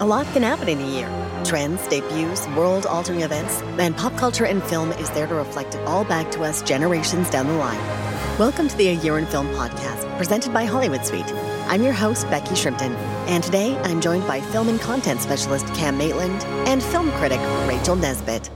A lot can happen in a year. Trends, debuts, world altering events, and pop culture and film is there to reflect it all back to us generations down the line. Welcome to the A Year in Film podcast, presented by Hollywood Suite. I'm your host, Becky Shrimpton, and today I'm joined by film and content specialist Cam Maitland and film critic Rachael Nisbet.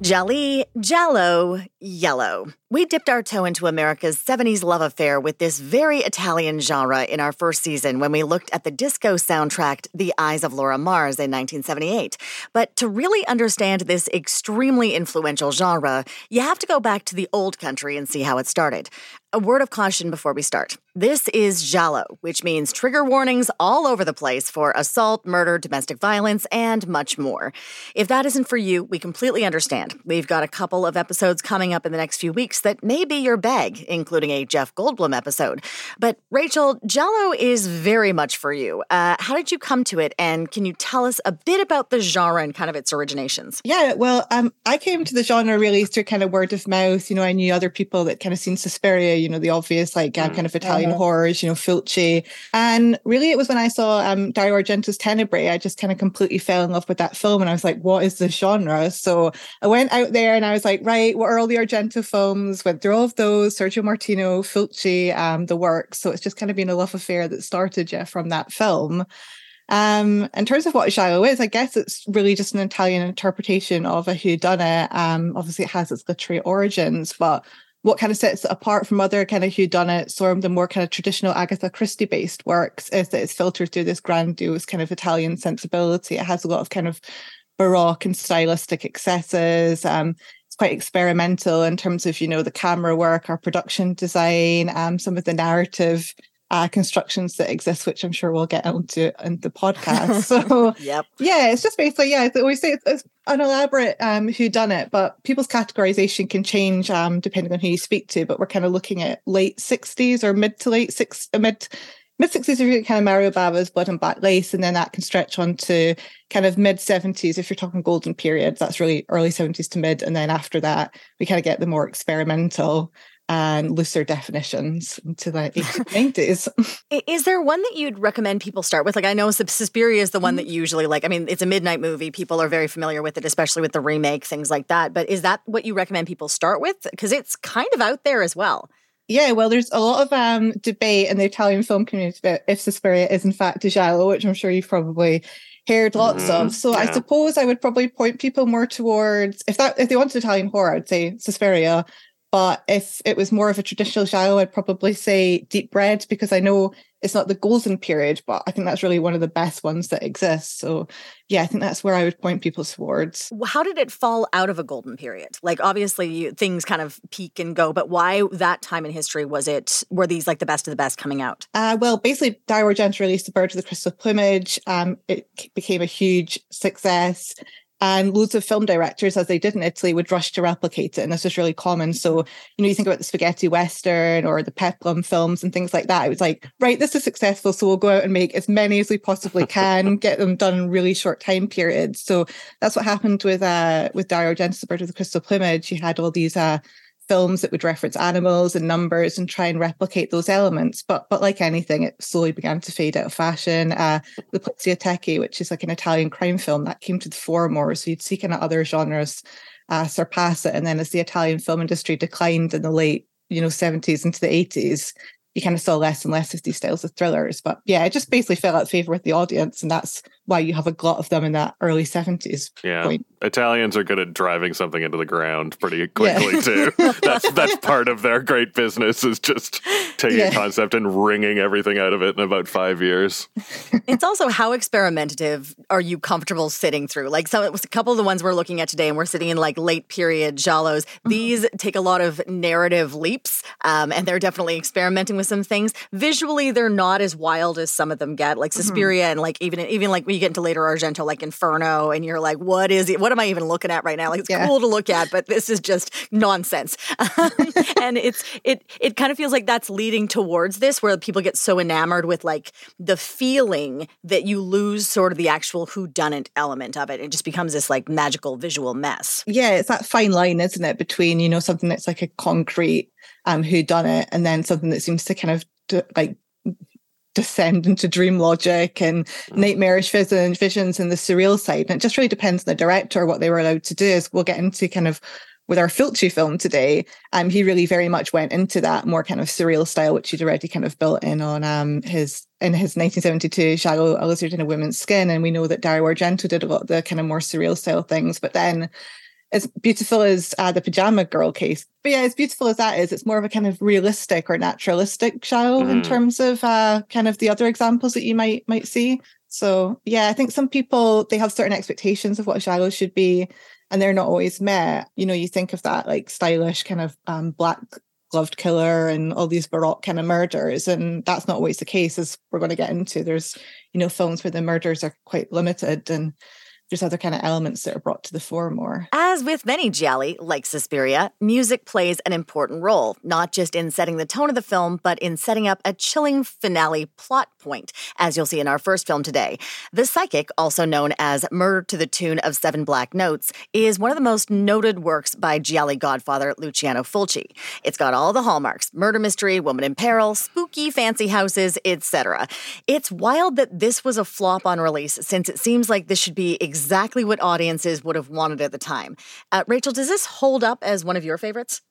Jolly, Jello, Yellow. We dipped our toe into America's 70s love affair with this very Italian genre in our first season when we looked at the disco soundtrack The Eyes of Laura Mars in 1978. But to really understand this extremely influential genre, you have to go back to the old country and see how it started. A word of caution before we start. This is Giallo, which means trigger warnings all over the place for assault, murder, domestic violence, and much more. If that isn't for you, we completely understand. We've got a couple of episodes coming up in the next few weeks that may be your bag, including a Jeff Goldblum episode. But Rachael, Giallo is very much for you. Uh, how did you come to it, and can you tell us a bit about the genre and kind of its originations? Yeah, well, um, I came to the genre really through kind of word of mouth. You know, I knew other people that kind of seen Suspiria you know, the obvious like uh, kind of Italian uh-huh. horrors, you know, Fulci. And really it was when I saw um, Dario Argento's Tenebrae, I just kind of completely fell in love with that film. And I was like, what is the genre? So I went out there and I was like, right, what are all the Argento films? Went through all of those, Sergio Martino, Fulci, um, the works. So it's just kind of been a love affair that started, yeah, from that film. Um, in terms of what Giallo is, I guess it's really just an Italian interpretation of a whodunit. Um, obviously, it has its literary origins, but what kind of sets it apart from other kind of whodunit, sort of the more kind of traditional Agatha Christie based works is that it's filtered through this grandiose kind of Italian sensibility. It has a lot of kind of baroque and stylistic excesses. Um, it's quite experimental in terms of, you know, the camera work, our production design, um, some of the narrative uh, constructions that exist, which I'm sure we'll get into in the podcast. So, yep. yeah, it's just basically, yeah, we say it's, it's an elaborate um, who done it, but people's categorization can change um, depending on who you speak to. But we're kind of looking at late 60s or mid to late six, uh, mid mid 60s if you're kind of Mario Bava's Blood and Black Lace, and then that can stretch on to kind of mid 70s if you're talking golden periods. That's really early 70s to mid, and then after that we kind of get the more experimental and looser definitions to the 1890s. Is there one that you'd recommend people start with? Like, I know Suspiria is the one that you usually like. I mean, it's a midnight movie. People are very familiar with it, especially with the remake, things like that. But is that what you recommend people start with? Because it's kind of out there as well. Yeah, well, there's a lot of um, debate in the Italian film community about if Suspiria is in fact a giallo, which I'm sure you've probably heard lots mm, of. So yeah. I suppose I would probably point people more towards if that if they wanted Italian horror, I'd say Suspiria. But if it was more of a traditional giallo, I'd probably say Deep Red because I know it's not the golden period, but I think that's really one of the best ones that exists. So yeah, I think that's where I would point people towards. How did it fall out of a golden period? Like obviously you, things kind of peak and go, but why that time in history was it? Were these like the best of the best coming out? Uh, well, basically, Dario Argento released The Bird with the Crystal Plumage. Um, it became a huge success. And loads of film directors, as they did in Italy, would rush to replicate it. And this was really common. So, you know, you think about the spaghetti western or the peplum films and things like that. It was like, right, this is successful. So we'll go out and make as many as we possibly can, get them done in really short time periods. So that's what happened with uh with Dario Argento's Bird of the Crystal Plumage. You had all these uh films that would reference animals and numbers and try and replicate those elements. But but like anything, it slowly began to fade out of fashion. Uh, the Poliziotteschi, which is like an Italian crime film, that came to the fore more. So you'd see kind of other genres uh, surpass it. And then as the Italian film industry declined in the late you know 70s into the 80s you kind of saw less and less of these styles of thrillers. But yeah, it just basically fell out of favor with the audience, and that's why you have a glut of them in that early seventies. Yeah, point. Italians are good at driving something into the ground pretty quickly yeah. too. that's that's part of their great business is just taking yeah. a concept and wringing everything out of it in about five years. it's also how experimentative are you comfortable sitting through? Like some, a couple of the ones we're looking at today, and we're sitting in like late period giallos. Mm-hmm. These take a lot of narrative leaps, um, and they're definitely experimenting with some things. Visually, they're not as wild as some of them get, like mm-hmm. Suspiria, mm-hmm. and like even even like when you get into later Argento, like Inferno, and you're like, what is it? What am I even looking at right now? Like it's yeah. cool to look at, but this is just nonsense. and it's it it kind of feels like that's leading towards this, where people get so enamored with like the feeling that you lose sort of the actual who done it element of it. It just becomes this like magical visual mess. Yeah, it's that fine line, isn't it, between you know something that's like a concrete um, who done it, and then something that seems to kind of like descend into dream logic and mm. nightmarish visions, visions and the surreal side. And it just really depends on the director what they were allowed to do. is we'll get into kind of with our Fulci film today, um, he really very much went into that more kind of surreal style, which he'd already kind of built in on um, his in his 1972 Giallo, A Lizard in a Woman's Skin. And we know that Dario Argento did a lot of the kind of more surreal style things. But then as beautiful as uh, the pajama girl case, but yeah, as beautiful as that is, it's more of a kind of realistic or naturalistic Giallo mm. in terms of uh, kind of the other examples that you might might see. So yeah, I think some people they have certain expectations of what a Giallo should be and they're not always met. You know, you think of that like stylish kind of um, black gloved killer and all these baroque kind of murders, and that's not always the case. As we're going to get into, there's you know films where the murders are quite limited and there's other kind of elements that are brought to the fore more. As with many gialli, like Suspiria, music plays an important role, not just in setting the tone of the film, but in setting up a chilling finale plot point, as you'll see in our first film today. The Psychic, also known as Murder to the Tune of Seven Black Notes, is one of the most noted works by gialli godfather Luciano Fulci. It's got all the hallmarks murder mystery, woman in peril, spooky fancy houses, etc. It's wild that this was a flop on release, since it seems like this should be exactly what audiences would have wanted at the time. Uh, Rachael, does this hold up as one of your favorites?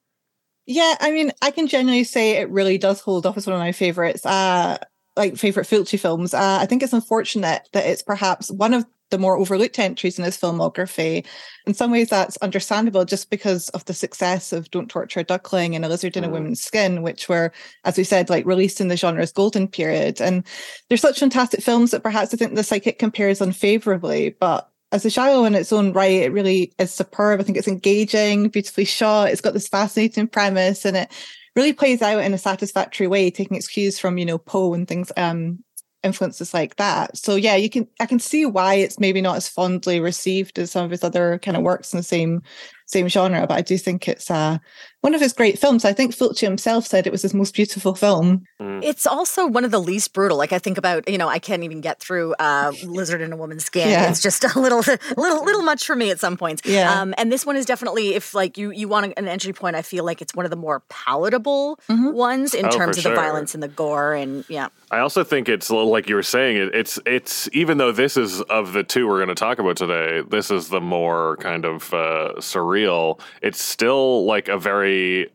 Yeah, I mean, I can genuinely say it really does hold up as one of my favorites. Uh, like favorite Fulci films. Uh, I think it's unfortunate that it's perhaps one of the more overlooked entries in his filmography. In some ways, that's understandable just because of the success of Don't Torture a Duckling and A Lizard in a mm. Woman's Skin, which were, as we said, like released in the genre's golden period. And they're such fantastic films that perhaps I think the psychic compares unfavorably, but as a show in its own right, it really is superb. I think it's engaging, beautifully shot. It's got this fascinating premise and it really plays out in a satisfactory way, taking its cues from, you know, Poe and things, um, influences like that. So yeah, you can I can see why it's maybe not as fondly received as some of his other kind of works in the same same genre, but I do think it's uh, one of his great films. I think Fulci himself said it was his most beautiful film. Mm. It's also one of the least brutal. Like I think about, you know, I can't even get through uh, Lizard in a Woman's Skin. Yeah. It's just a little, little, little much for me at some points. Yeah. Um, and this one is definitely, if like you you want an entry point, I feel like it's one of the more palatable mm-hmm. ones in oh, terms of sure. the violence and the gore and yeah. I also think it's like you were saying. It, it's it's even though this is of the two we're going to talk about today, this is the more kind of uh, surreal real, it's still like a very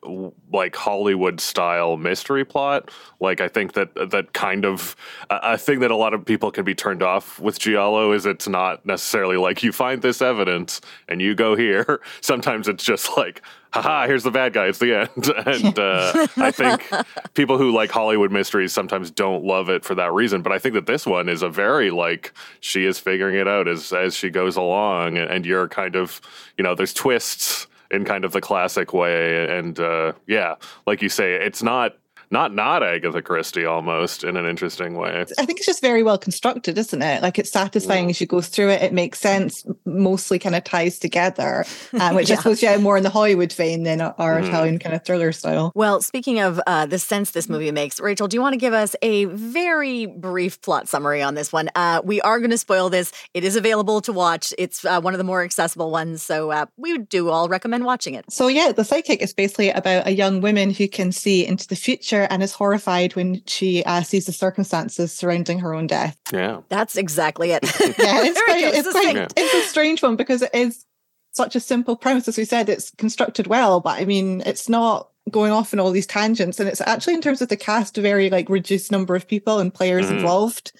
like Hollywood style mystery plot. Like I think that that kind of a thing that a lot of people can be turned off with Giallo is it's not necessarily like you find this evidence and you go here. Sometimes it's just like haha, here's the bad guy. It's the end. And uh, I think people who like Hollywood mysteries sometimes don't love it for that reason. But I think that this one is a very like she is figuring it out as as she goes along, and you're kind of you know there's twists in kind of the classic way, and uh, yeah, like you say, it's not not not Agatha Christie almost in an interesting way. I think it's just very well constructed, isn't it? Like it's satisfying yeah. as you go through it. It makes sense, mostly kind of ties together, um, which yeah. I suppose yeah more in the Hollywood vein than our mm. Italian kind of thriller style. Well, speaking of uh, the sense this movie makes, Rachael, do you want to give us a very brief plot summary on this one? Uh, we are going to spoil this. It is available to watch. It's uh, one of the more accessible ones, so uh, we do all recommend watching it. So yeah, the psychic is basically about a young woman who can see into the future and is horrified when she uh, sees the circumstances surrounding her own death. Yeah. That's exactly it. yeah, it's, quite, it's, quite, yeah. it's a strange one because it is such a simple premise. As we said, it's constructed well, but I mean, it's not going off in all these tangents. And it's actually, in terms of the cast, a very like reduced number of people and players mm-hmm. involved.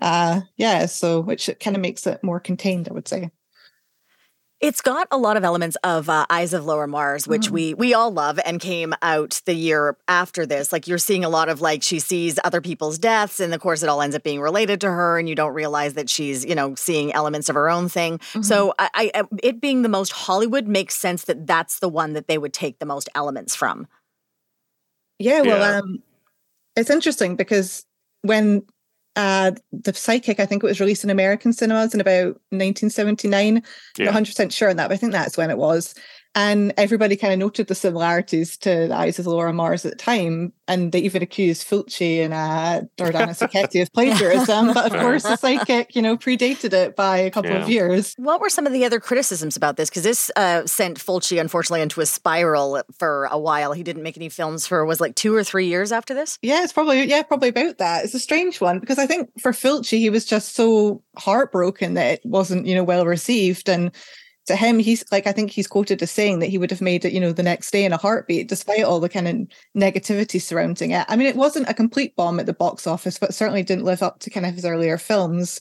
Uh, yeah, so which kind of makes it more contained, I would say. It's got a lot of elements of uh, Eyes of Laura Mars, which mm. we we all love and came out the year after this. Like you're seeing a lot of like she sees other people's deaths, and of course it all ends up being related to her, and you don't realize that she's you know seeing elements of her own thing. Mm-hmm. So I, I, it being the most Hollywood makes sense that that's the one that they would take the most elements from. Yeah, well, yeah. Um, it's interesting because when uh, the Psychic, I think it was released in American cinemas in about 1979. Yeah. I'm not 100% sure on that, but I think that's when it was. And everybody kind of noted the similarities to the Eyes of Laura Mars at the time. And they even accused Fulci and uh, Dardano Sacchetti of plagiarism. but of course, the psychic, you know, predated it by a couple yeah. of years. What were some of the other criticisms about this? Because this uh, sent Fulci, unfortunately, into a spiral for a while. He didn't make any films for, was like two or three years after this? Yeah, it's probably, yeah, probably about that. It's a strange one because I think for Fulci, he was just so heartbroken that it wasn't, you know, well received. And to him, he's like, I think he's quoted as saying that he would have made it, you know, the next day in a heartbeat, despite all the kind of negativity surrounding it. I mean, it wasn't a complete bomb at the box office, but certainly didn't live up to kind of his earlier films.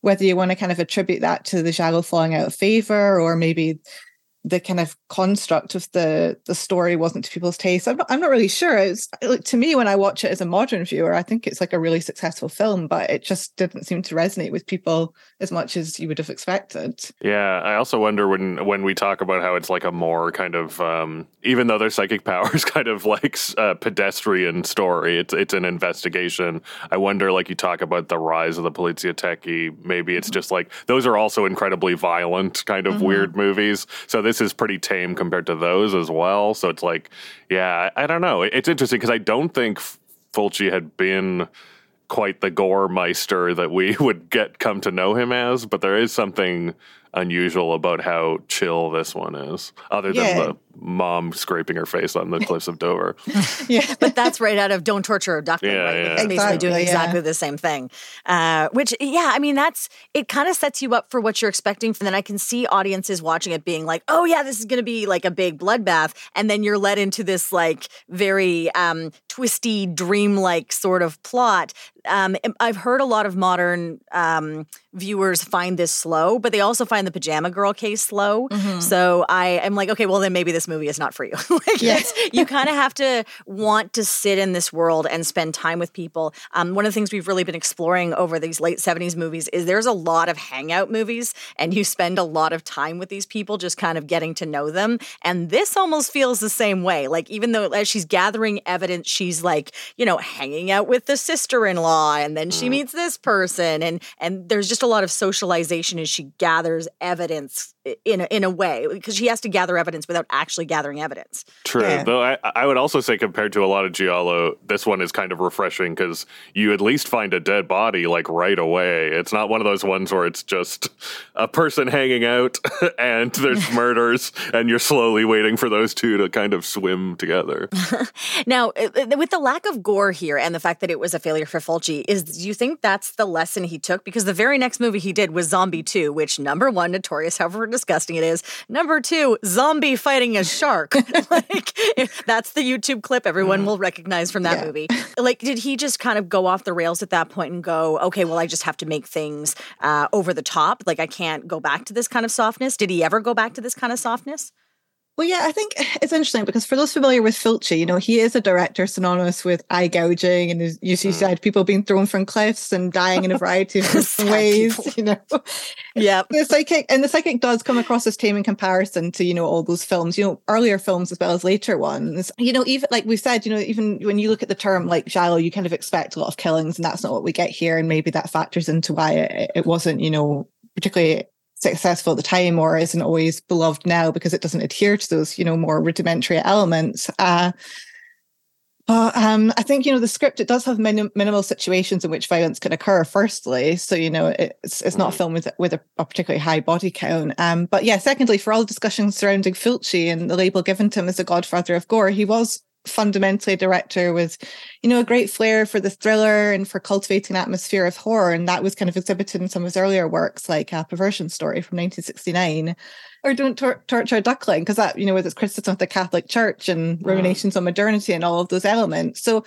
Whether you want to kind of attribute that to the Giallo falling out of favor or maybe the kind of construct of the the story wasn't to people's taste. I'm not, I'm not really sure. It's like to me when I watch it as a modern viewer, I think it's like a really successful film, but it just didn't seem to resonate with people as much as you would have expected. Yeah, I also wonder when when we talk about how it's like a more kind of um, even though their psychic powers kind of like a pedestrian story, it's it's an investigation. I wonder like you talk about the rise of the Poliziotteschi, maybe it's mm-hmm. just like those are also incredibly violent kind of mm-hmm. weird movies. So this is pretty tame compared to those as well. So it's like, yeah, I, I don't know. It's interesting because I don't think Fulci had been quite the gore meister that we would get come to know him as, but there is something unusual about how chill this one is, other than yeah. the mom scraping her face on the cliffs of Dover. yeah, but that's right out of "Don't Torture a Duckling." Yeah, right? yeah. It's basically exactly, doing exactly yeah. the same thing. Uh, which, yeah, I mean, that's it. Kind of sets you up for what you're expecting, and then I can see audiences watching it being like, "Oh yeah, this is going to be like a big bloodbath," and then you're led into this like very um, twisty, dreamlike sort of plot. Um, I've heard a lot of modern um, viewers find this slow, but they also find the Pajama Girl case slow. Mm-hmm. So I am like, okay, well then maybe this movie is not for you. like yes. you kind of have to want to sit in this world and spend time with people. Um, one of the things we've really been exploring over these late 70s movies is there's a lot of hangout movies and you spend a lot of time with these people just kind of getting to know them. And this almost feels the same way. Like even though as she's gathering evidence, she's like, you know, hanging out with the sister-in-law and then she mm. meets this person and and there's just a lot of socialization as she gathers evidence in a, in a way because she has to gather evidence without actually gathering evidence. True, yeah. though I, I would also say compared to a lot of giallo, this one is kind of refreshing because you at least find a dead body like right away. It's not one of those ones where it's just a person hanging out and there's murders and you're slowly waiting for those two to kind of swim together. now, uh, uh, with the lack of gore here and the fact that it was a failure for Fulci, is do you think that's the lesson he took? Because the very next movie he did was Zombie Two, which number one, notorious however disgusting it is. Number two, zombie fighting a shark. like that's the YouTube clip everyone mm. will recognize from that yeah. movie. Like, did he just kind of go off the rails at that point and go, okay, well, I just have to make things uh, over the top. Like, I can't go back to this kind of softness. Did he ever go back to this kind of softness? Well, yeah, I think it's interesting because for those familiar with Fulci, you know, he is a director synonymous with eye gouging and as you mm. said, people being thrown from cliffs and dying in a variety of ways, people. you know. Yeah. The psychic and the psychic does come across as tame in comparison to, you know, all those films, you know, earlier films as well as later ones. You know, even like we said, you know, even when you look at the term like Giallo, you kind of expect a lot of killings and that's not what we get here. And maybe that factors into why it, it wasn't, you know, particularly successful at the time or isn't always beloved now because it doesn't adhere to those, you know, more rudimentary elements. Uh, but um, I think you know the script. It does have minim- minimal situations in which violence can occur. Firstly, so you know it's it's not a mm. film with with a, a particularly high body count. Um, but yeah, secondly, for all the discussions surrounding Fulci and the label given to him as the Godfather of Gore, he was fundamentally a director with, you know, a great flair for the thriller and for cultivating atmosphere of horror. And that was kind of exhibited in some of his earlier works, like a Perversion Story from 1969, or Don't Tor- Torture a Duckling, because that, you know, with its criticism of the Catholic Church and ruminations on modernity and all of those elements. So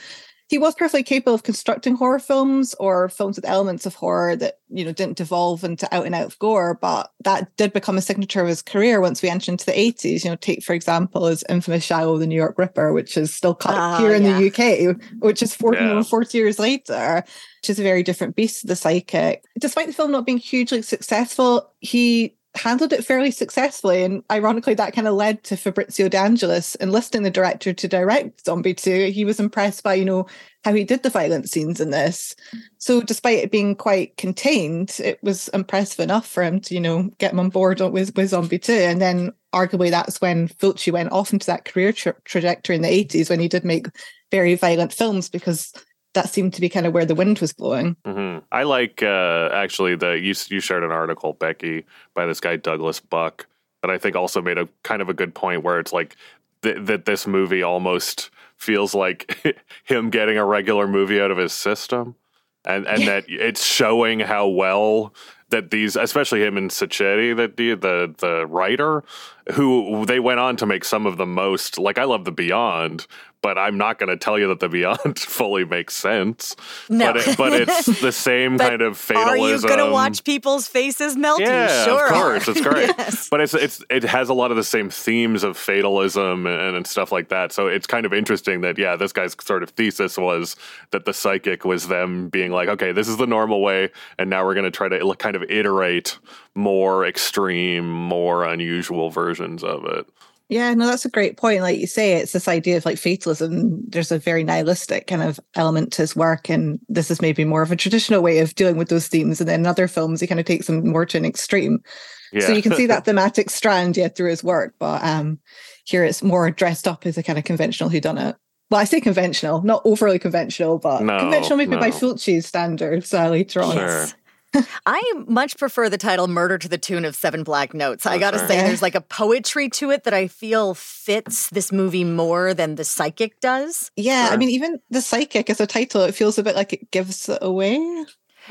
he was perfectly capable of constructing horror films or films with elements of horror that you know didn't devolve into out and out gore but that did become a signature of his career once we entered into the 80s you know take for example his infamous Giallo the new york ripper which is still cut uh, here in the uk which is 40, yeah. 40 years later which is a very different beast to the psychic. Despite the film not being hugely successful he handled it fairly successfully. And ironically, that kind of led to Fabrizio De Angelis enlisting the director to direct Zombie 2. He was impressed by, you know, how he did the violent scenes in this. So despite it being quite contained, it was impressive enough for him to, you know, get him on board with, with Zombie 2. And then arguably that's when Fulci went off into that career tra- trajectory in the 80s when he did make very violent films because that seemed to be kind of where the wind was blowing. Mm-hmm. I like uh, actually the you you shared an article Becky by this guy Douglas Buck that I think also made a kind of a good point where it's like th- that this movie almost feels like him getting a regular movie out of his system and and that it's showing how well that these, especially him and Sacchetti, that the, the the writer, who they went on to make some of the most. Like I love the Beyond, but I'm not going to tell you that the Beyond fully makes sense. No, but, it, but it's the same kind of fatalism. Are you going to watch people's faces melt? Yeah, sure of course, it's great. yes. But it's it's it has a lot of the same themes of fatalism and, and stuff like that. So it's kind of interesting that yeah, this guy's sort of thesis was that the psychic was them being like, okay, this is the normal way, and now we're going to try to kind of iterate more extreme, more unusual versions of it. Yeah, no, that's a great point. Like you say, it's this idea of like fatalism. There's a very nihilistic kind of element to his work, and this is maybe more of a traditional way of dealing with those themes. And then in other films, he kind of takes them more to an extreme. Yeah. So you can see that thematic strand, yeah, through his work. But um, here it's more dressed up as a kind of conventional whodunit. Well, I say conventional, not overly conventional, but no, conventional maybe no. by Fulci's standards uh, later on. Sure. I much prefer the title Murder to the Tune of Seven Black Notes. I gotta say, there's like a poetry to it that I feel fits this movie more than The Psychic does. Yeah, sure. I mean, even The Psychic as a title, it feels a bit like it gives it away.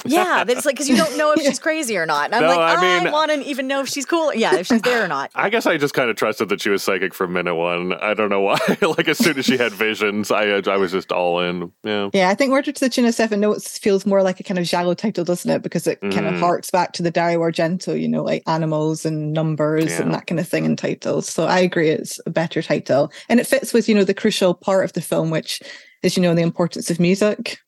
Yeah, it's like because you don't know if she's crazy or not. And I'm no, like, I, mean, I want to even know if she's cool. Yeah, if she's there or not. I guess I just kind of trusted that she was psychic from minute one. I don't know why. like as soon as she had visions, I I was just all in. Yeah, yeah. I think Murder to the Tune of Seven Notes feels more like a kind of giallo title, doesn't it? Because it mm. kind of harks back to the Dario Argento, you know, like animals and numbers yeah. and that kind of thing in titles. So I agree, it's a better title, and it fits with you know the crucial part of the film, which is you know the importance of music.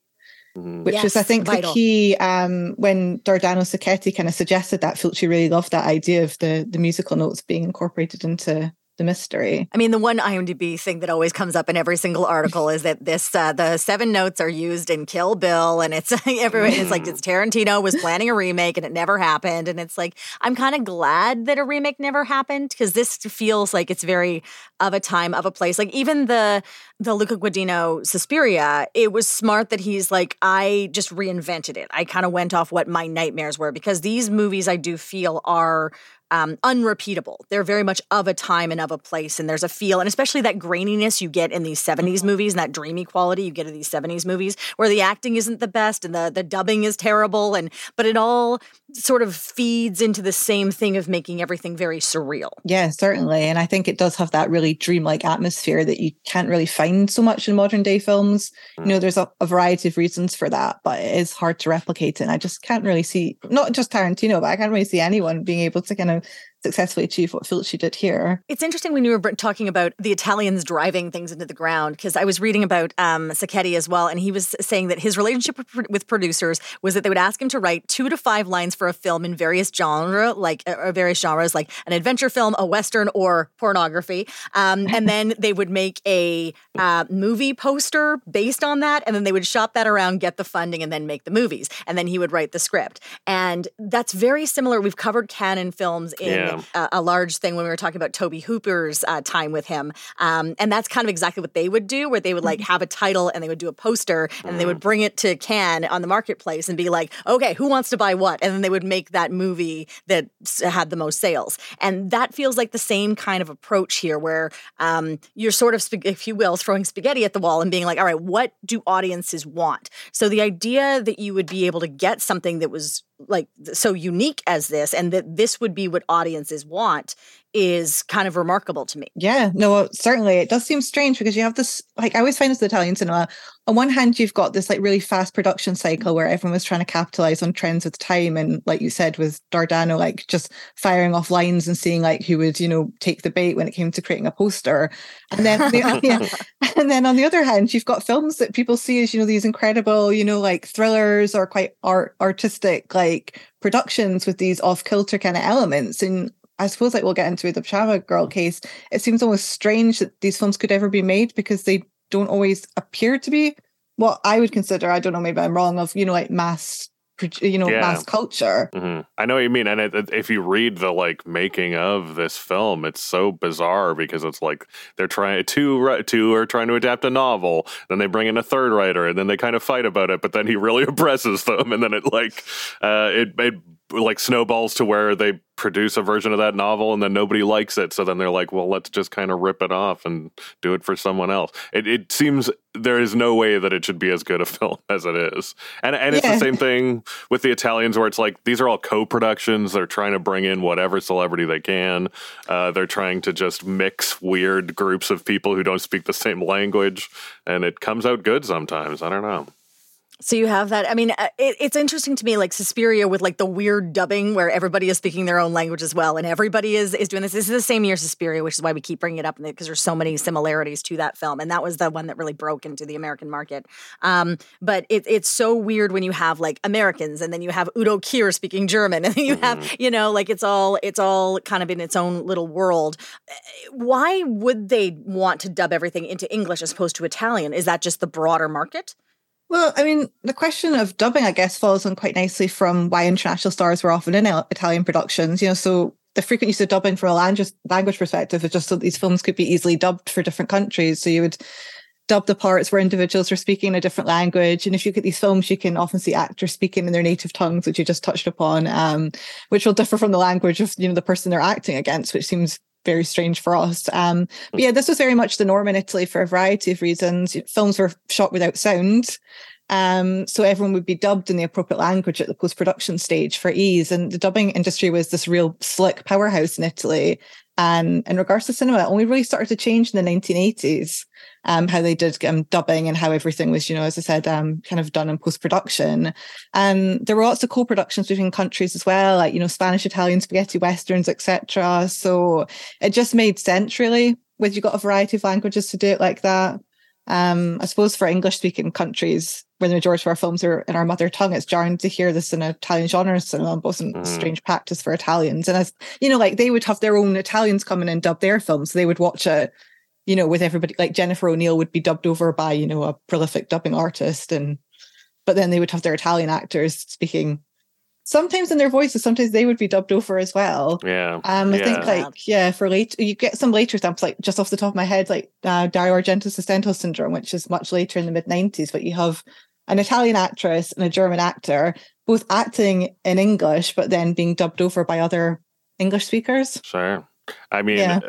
Mm-hmm. Which yes, is, I think, vital. the key. Um, when Dardano Sacchetti kind of suggested that, Fulci really loved that idea of the the musical notes being incorporated into the mystery. I mean, the one IMDb thing that always comes up in every single article is that this uh, the seven notes are used in Kill Bill, and it's everyone. It's like it's Tarantino was planning a remake and it never happened, and it's like I'm kind of glad that a remake never happened because this feels like it's very of a time of a place. Like even the the Luca Guadagnino Suspiria, it was smart that he's like I just reinvented it. I kind of went off what my nightmares were because these movies I do feel are um, unrepeatable. They're very much of a time and of a place, and there's a feel, and especially that graininess you get in these 70s movies and that dreamy quality you get in these 70s movies where the acting isn't the best and the, the dubbing is terrible, and but it all sort of feeds into the same thing of making everything very surreal. Yeah, certainly. And I think it does have that really dreamlike atmosphere that you can't really find so much in modern day films. You know, mm. there's a, a variety of reasons for that, but it is hard to replicate. And I just can't really see, not just Tarantino, but I can't really see anyone being able to kind of successfully achieve what Fulci did here. It's interesting when you were talking about the Italians driving things into the ground, because I was reading about um, Sacchetti as well, and he was saying that his relationship with producers was that they would ask him to write two to five lines for a film in various genre, like uh, various genres, like an adventure film, a western, or pornography, um, and then they would make a uh, movie poster based on that, and then they would shop that around, get the funding, and then make the movies, and then he would write the script, and that's very similar. We've covered Cannon films in. Yeah a, a, large thing when we were talking about Tobe Hooper's uh, time with him. Um, and that's kind of exactly what they would do, where they would like mm-hmm. have a title and they would do a poster and mm-hmm. they would mm-hmm. bring it to Cannes on the marketplace and be like, okay, who wants to buy what? And then they would make that movie that had the most sales. And that feels like the same kind of approach here, where um, you're sort of, if you will, throwing spaghetti at the wall and being like, all right, what do audiences want? So the idea that you would be able to get something that was like so unique as this and that this would be what audiences want is kind of remarkable to me. Yeah, no, uh, certainly. It does seem strange because you have this, like, I always find this with Italian cinema. On one hand, you've got this like really fast production cycle where everyone was trying to capitalize on trends with time. And like you said, with Dardano, like just firing off lines and seeing like who would, you know, take the bait when it came to creating a poster. And then, yeah, and then on the other hand, you've got films that people see as, you know, these incredible, you know, like thrillers or quite art artistic, like productions with these off kilter kind of elements. And I suppose like we'll get into the Pajama Girl case. It seems almost strange that these films could ever be made because they don't always appear to be what I would consider. I don't know, maybe I'm wrong. Of you know, like mass you know yeah. mass culture mm-hmm. i know what you mean and it, it, if you read the like making of this film it's so bizarre because it's like they're trying two two are trying to adapt a novel then they bring in a third writer and then they kind of fight about it but then he really oppresses them and then it like uh, it, it like snowballs to where they produce a version of that novel and then nobody likes it. So then they're like, well, let's just kind of rip it off and do it for someone else. It, it seems there is no way that it should be as good a film as it is. And, and it's the same thing with the Italians where it's like, these are all co-productions. They're trying to bring in whatever celebrity they can. Uh, they're trying to just mix weird groups of people who don't speak the same language. And it comes out good sometimes. I don't know. So you have that. I mean, uh, it, it's interesting to me, like Suspiria with like the weird dubbing where everybody is speaking their own language as well, and everybody is is doing this. This is the same year Suspiria, which is why we keep bringing it up because there's so many similarities to that film, and that was the one that really broke into the American market. Um, but it, it's so weird when you have like Americans, and then you have Udo Kier speaking German, and then you have mm-hmm. you know like it's all it's all kind of in its own little world. Uh, why would they want to dub everything into English as opposed to Italian? Is that just the broader market? Well, I mean, the question of dubbing, I guess, follows on quite nicely from why international stars were often in Italian productions. You know, so the frequent use of dubbing from a language perspective is just so these films could be easily dubbed for different countries. So you would dub the parts where individuals are speaking in a different language. And if you look at these films, you can often see actors speaking in their native tongues, which you just touched upon, um, which will differ from the language of you know the person they're acting against, which seems very strange for us. Um, but yeah, this was very much the norm in Italy for a variety of reasons. Films were shot without sound. Um, so everyone would be dubbed in the appropriate language at the post production stage for ease. And the dubbing industry was this real slick powerhouse in Italy. And in regards to cinema, it only really started to change in the 1980s, um, how they did um, dubbing and how everything was, you know, as I said, um, kind of done in post production. And there were lots of co productions between countries as well, like, you know, Spanish, Italian, spaghetti westerns, etc. So it just made sense, really, with you got a variety of languages to do it like that. Um, I suppose for English speaking countries, where the majority of our films are in our mother tongue, it's jarring to hear this in Italian genre cinema. It wasn't mm. strange practice for Italians. And as you know, like they would have their own Italians come in and dub their films. So they would watch it, you know, with everybody like Jennifer O'Neill would be dubbed over by, you know, a prolific dubbing artist. And but then they would have their Italian actors speaking sometimes in their voices, sometimes they would be dubbed over as well. Yeah. Um, I yeah. think like yeah, for late you get some later examples, like just off the top of my head, like uh, Dario Argento's Stendhal syndrome, which is much later in the mid '90s. But you have an Italian actress and a German actor both acting in English, but then being dubbed over by other English speakers. Sure. I mean, yeah.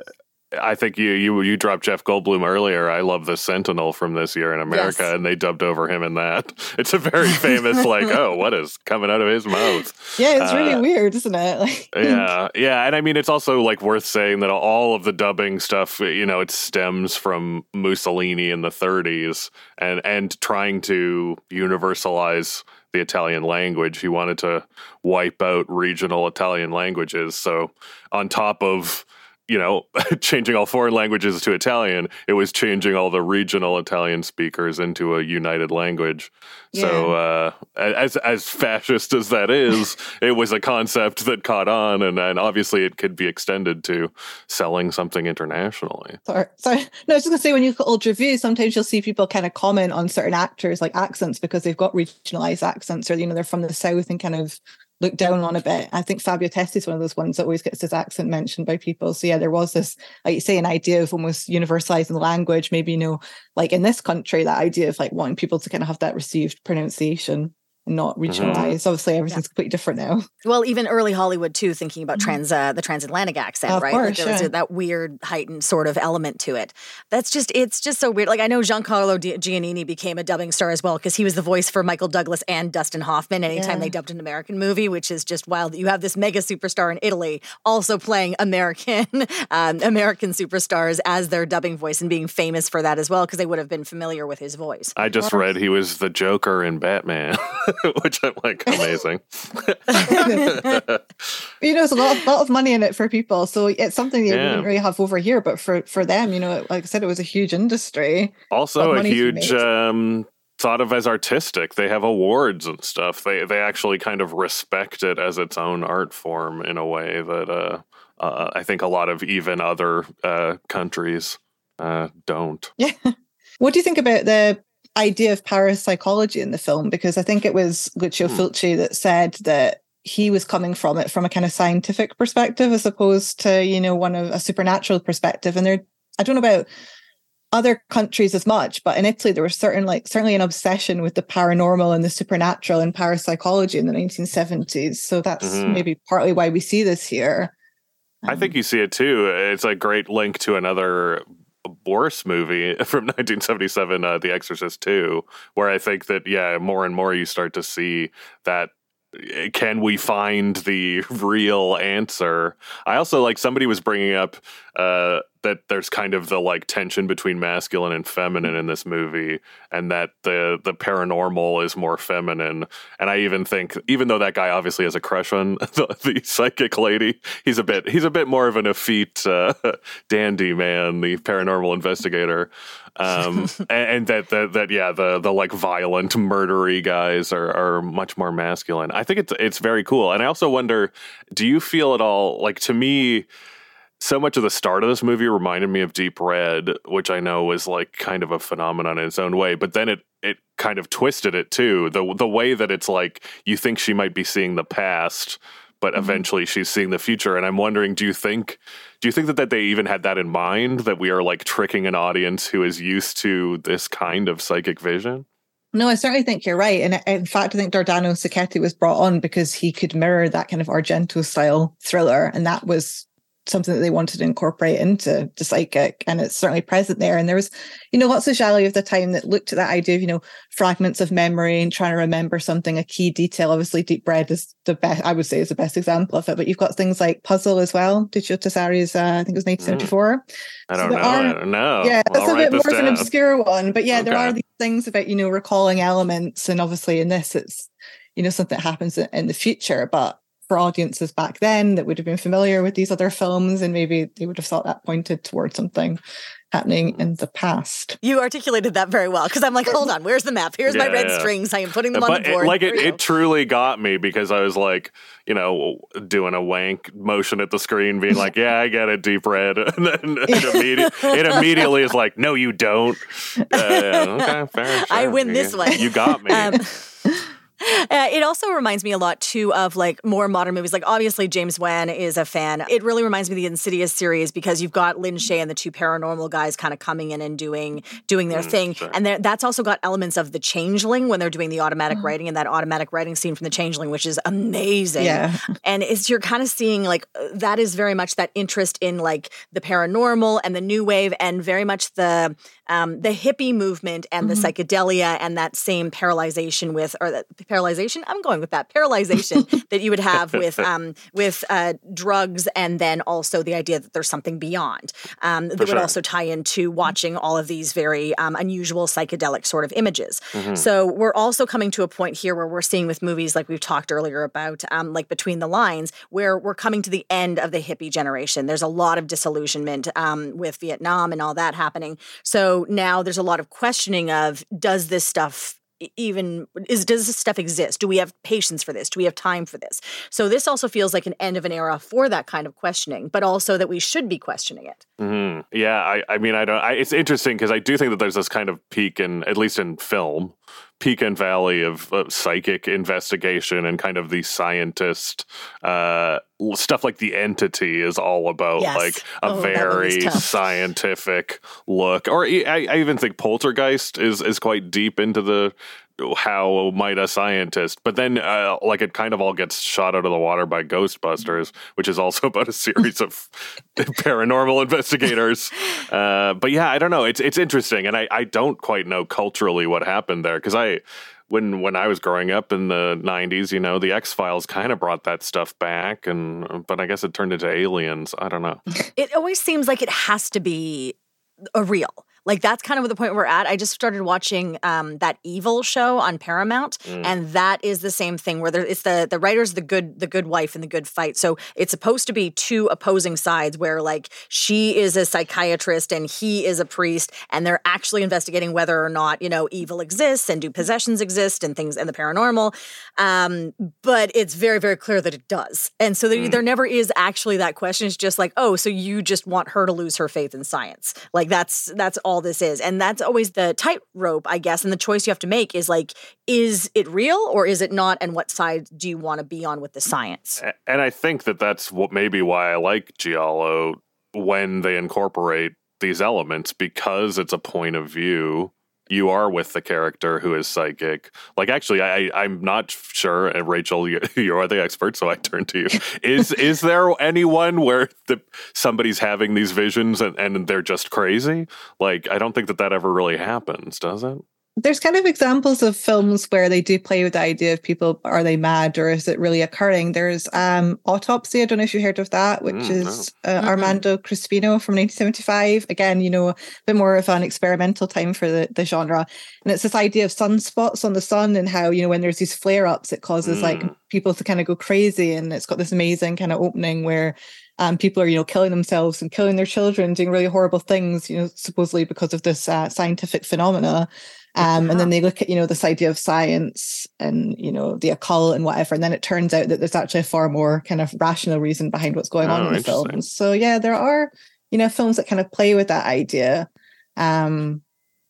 I think you you you dropped Jeff Goldblum earlier. I love the Sentinel from this year in America, yes. and they dubbed over him in that. It's a very famous like, oh, what is coming out of his mouth? Yeah, it's uh, really weird, isn't it? Like, yeah, yeah, and I mean, it's also like worth saying that all of the dubbing stuff, you know, it stems from Mussolini in the 30s, and and trying to universalize the Italian language. He wanted to wipe out regional Italian languages. So on top of you know, changing all foreign languages to Italian, it was changing all the regional Italian speakers into a united language. Yeah. So, uh, as as fascist as that is, it was a concept that caught on, and, and obviously it could be extended to selling something internationally. Sorry, sorry. No, I was just gonna say when you look at old reviews, sometimes you'll see people kind of comment on certain actors like accents because they've got regionalized accents, or you know they're from the south and kind of looked down on a bit. I think Fabio Testi is one of those ones that always gets his accent mentioned by people. So yeah, there was this, like you say, an idea of almost universalizing the language. Maybe you know, like in this country, that idea of like wanting people to kind of have that received pronunciation. Not regionalized. Mm-hmm. Obviously, everything's yeah. completely different now. Well, even early Hollywood too, thinking about mm-hmm. trans uh, the transatlantic accent, right? Course, like yeah. that weird heightened sort of element to it. That's just it's just so weird. Like I know Giancarlo Giannini became a dubbing star as well because he was the voice for Michael Douglas and Dustin Hoffman anytime yeah. they dubbed an American movie, which is just wild. You have this mega superstar in Italy also playing American um, American superstars as their dubbing voice and being famous for that as well because they would have been familiar with his voice. I just read he was the Joker in Batman. which I'm like amazing. you know, it's a lot, lot of money in it for people, so it's something you yeah. wouldn't really have over here. But for for them, you know, like I said, it was a huge industry. Also, a huge um, thought of as artistic. They have awards and stuff. They they actually kind of respect it as its own art form in a way that uh, uh, I think a lot of even other uh, countries uh, don't. Yeah. What do you think about the idea of parapsychology in the film because I think it was Lucio hmm. Fulci that said that he was coming from it from a kind of scientific perspective as opposed to, you know, one of a supernatural perspective. And there, I don't know about other countries as much, but in Italy there was certain like certainly an obsession with the paranormal and the supernatural and parapsychology in the 1970s. So that's mm-hmm. maybe partly why we see this here. I think um, you see it too. It's a great link to another Boris movie from 1977, uh, The Exorcist 2, where I think that, yeah, more and more you start to see that eh, can we find the real answer? I also like somebody was bringing up uh, that there's kind of the like tension between masculine and feminine in this movie and that the the paranormal is more feminine. And i even think even though that guy obviously has a crush on the, the psychic lady he's a bit he's a bit more of an effete uh, dandy man the paranormal investigator. Um, and, and, that, that that yeah the the like violent murdery guys are are much more masculine. I think it's it's very cool. And i also wonder do you feel at all like to me so much of the start of this movie reminded me of Deep Red, which I know was like kind of a phenomenon in its own way, but then it it kind of twisted it too. The the way that it's like you think she might be seeing the past, but mm-hmm. eventually she's seeing the future. And I'm wondering, do you think do you think that, that they even had that in mind that we are like tricking an audience who is used to this kind of psychic vision? No, I certainly think you're right. And in fact, I think Dardano Sacchetti was brought on because he could mirror that kind of Argento style thriller. And that was something that they wanted to incorporate into the psychic and it's certainly present there and there was you know lots of gialli of the time that looked at that idea of you know fragments of memory and trying to remember something a key detail obviously deep red is the best i would say is the best example of it but you've got things like puzzle as well Duccio Tessari's uh, i think it was 1974 mm. i don't so know are, i don't know yeah that's I'll a bit more down. of an obscure one but yeah okay. there are these things about you know recalling elements and obviously in this it's you know something that happens in the future but for audiences back then that would have been familiar with these other films and maybe they would have thought that pointed towards something happening in the past. You articulated that very well because I'm like, hold on, where's the map? Here's yeah, my red yeah. strings. I am putting them but on the board. It, like it, it truly got me because I was like, you know, doing a wank motion at the screen, being like, yeah, I get it, deep red. And then it, immediate, it immediately is like, no, you don't. Uh, okay, fair. Sure. I win this one. You got me. Um, uh, it also reminds me a lot too of like more modern movies. Like obviously James Wan is a fan. It really reminds me of the Insidious series because you've got Lin Shaye and the two paranormal guys kind of coming in and doing doing their mm, thing, sure. and that's also got elements of the Changeling when they're doing the automatic mm. writing and that automatic writing scene from the Changeling, which is amazing. Yeah, and it's you're kind of seeing like that is very much that interest in like the paranormal and the new wave and very much the um, the hippie movement and mm-hmm. the psychedelia and that same paralyzation with or that paralyzation. I'm going with that paralyzation that you would have with um, with uh, drugs, and then also the idea that there's something beyond um, that would also tie into watching all of these very um, unusual psychedelic sort of images. Mm-hmm. So we're also coming to a point here where we're seeing with movies like we've talked earlier about, um, like Between the Lines, where we're coming to the end of the hippie generation. There's a lot of disillusionment um, with Vietnam and all that happening. So now there's a lot of questioning of does this stuff even is does this stuff exist? Do we have patience for this? Do we have time for this? So this also feels like an end of an era for that kind of questioning but also that we should be questioning it. Mm-hmm. yeah I, I mean i don't I, it's interesting because i do think that there's this kind of peak in at least in film peak and valley of, of psychic investigation and kind of the scientist uh, stuff like the entity is all about yes. like a oh, very scientific look or I, I, even think poltergeist is is quite deep into the how might a scientist but then uh, like it kind of all gets shot out of the water by ghostbusters which is also about a series of paranormal investigators uh, but yeah i don't know it's it's interesting and i i don't quite know culturally what happened there because i when when I was growing up in the '90s, you know, the X Files kind of brought that stuff back, and but I guess it turned into aliens. I don't know. It always seems like it has to be a real. Like that's kind of the point we're at. I just started watching um, that Evil show on Paramount, mm. and that is the same thing where there, it's the the writer's the good the good wife and the good fight. So it's supposed to be two opposing sides where like she is a psychiatrist and he is a priest, and they're actually investigating whether or not you know evil exists and do possessions exist and things and the paranormal. Um, but it's very very clear that it does, and so there, mm. there never is actually that question. It's just like oh, so you just want her to lose her faith in science? Like that's that's all all this is. And that's always the tightrope, I guess. And the choice you have to make is like, is it real or is it not? And what side do you want to be on with the science? And I think that that's what maybe why I like Giallo when they incorporate these elements because it's a point of view you are with the character who is psychic. Like, actually, I I'm not sure. And Rachael, you, you are the expert, so I turn to you. Is is there anyone where the somebody's having these visions and, and they're just crazy? Like, I don't think that that ever really happens, does it? There's kind of examples of films where they do play with the idea of people are they mad or is it really occurring there's um autopsy i don't know if you heard of that which mm, is no. uh, mm-hmm. armando crispino from 1975 again you know a bit more of an experimental time for the, the genre and it's this idea of sunspots on the sun and how you know when there's these flare-ups it causes mm. like people to kind of go crazy and it's got this amazing kind of opening where um, people are, you know, killing themselves and killing their children, doing really horrible things, you know, supposedly because of this uh, scientific phenomena. Um, and then they look at, you know, this idea of science and, you know, the occult and whatever. And then it turns out that there's actually a far more kind of rational reason behind what's going oh, on in the film. So yeah, there are, you know, films that kind of play with that idea. Um,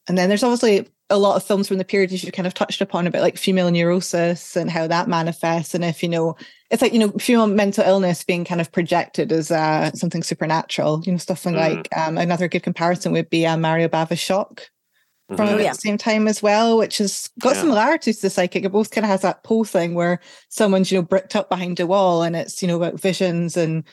and then there's obviously a lot of films from the period as you kind of touched upon about like female neurosis and how that manifests. And if, you know, it's like, you know, female mental illness being kind of projected as uh, something supernatural, you know, mm. like um, another good comparison would be uh, Mario Bava's Shock from mm-hmm. the same time as well, which has got yeah. similarities to the psychic. It both kind of has that pull thing where someone's, you know, bricked up behind a wall and it's, you know, about visions and,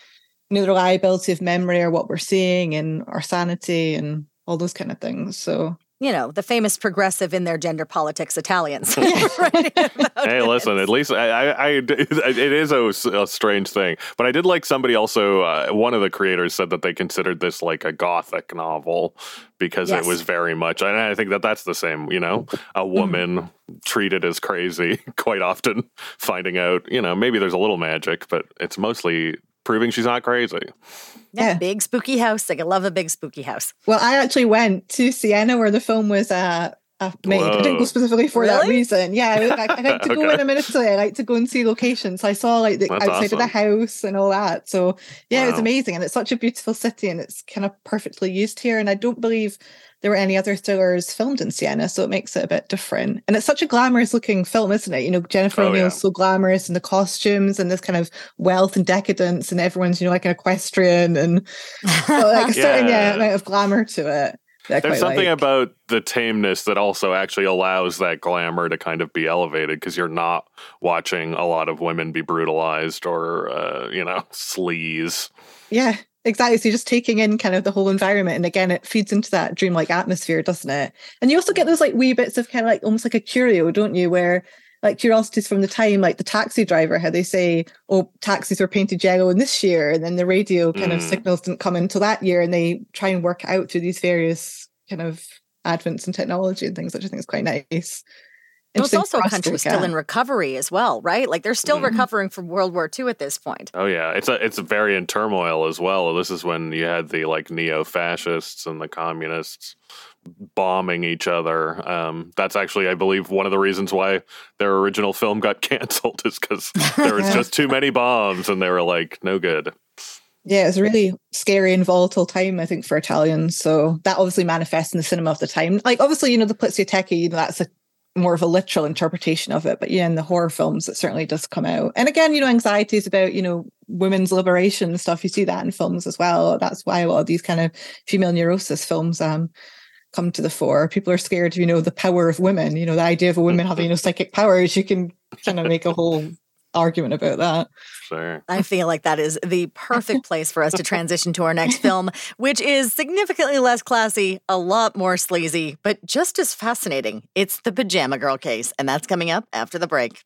you know, the reliability of memory or what we're seeing and our sanity and all those kind of things. So you know, the famous progressive in their gender politics Italians. hey, listen, at least I, I, I it is a, a, strange thing, but I did like somebody also. Uh, one of the creators said that they considered this like a gothic novel because yes. it was very much, and I think that that's the same. You know, a mm-hmm. woman mm-hmm. treated as crazy quite often, finding out. You know, maybe there's a little magic, but it's mostly proving she's not crazy. Yeah, yeah, big spooky house. Like I love a big spooky house. Well, I actually went to Siena where the film was uh, uh Uh, made. Whoa. I didn't go specifically for really? that reason. Yeah, I, I, like to okay. go in a minute. I like to go and see locations. I saw like the That's outside awesome. of the house and all that. So yeah, wow. it was amazing, and it's such a beautiful city, and it's kind of perfectly used here. And I don't believe there were any other thrillers filmed in Siena, so it makes it a bit different. And it's such a glamorous looking film, isn't it? You know, Jennifer oh, O'Neill's yeah. so glamorous and the costumes and this kind of wealth and decadence, and everyone's, you know, like an equestrian and like a certain yeah. amount of glamour to it. There's something like. about the tameness that also actually allows that glamour to kind of be elevated because you're not watching a lot of women be brutalized or, uh, you know, sleaze. Yeah, Exactly. So you're just taking in kind of the whole environment. And again, it feeds into that dreamlike atmosphere, doesn't it? And you also get those like wee bits of kind of like almost like a curio, don't you? Where like curiosities from the time, like the taxi driver, how they say, oh, taxis were painted yellow in this year. And then the radio kind mm. of signals didn't come until that year. And they try and work out through these various kind of advents in technology and things, which I think is quite nice. Well, it's also a country still in recovery as well, right? Like they're still mm-hmm. recovering from World War II at this point. Oh yeah, it's a, it's very in turmoil as well. This is when you had the like neo-fascists and the communists bombing each other. Um, that's actually, I believe, one of the reasons why their original film got canceled is because there was just too many bombs, and they were like, no good. Yeah, it's a really scary and volatile time, I think, for Italians. So that obviously manifests in the cinema of the time. Like, obviously, you know, the Poliziotteschi, you know, that's a more of a literal interpretation of it. But yeah, in the horror films, it certainly does come out. And again, you know, anxieties about, you know, women's liberation and stuff. You see that in films as well. That's why a lot of these kind of female neurosis films um come to the fore. People are scared of, you know, the power of women, you know, the idea of a woman having, you know, psychic powers. You can kind of make a whole argument about that. Sure. I feel like that is the perfect place for us to transition to our next film, which is significantly less classy, a lot more sleazy, but just as fascinating. It's the Pajama Girl case, and that's coming up after the break.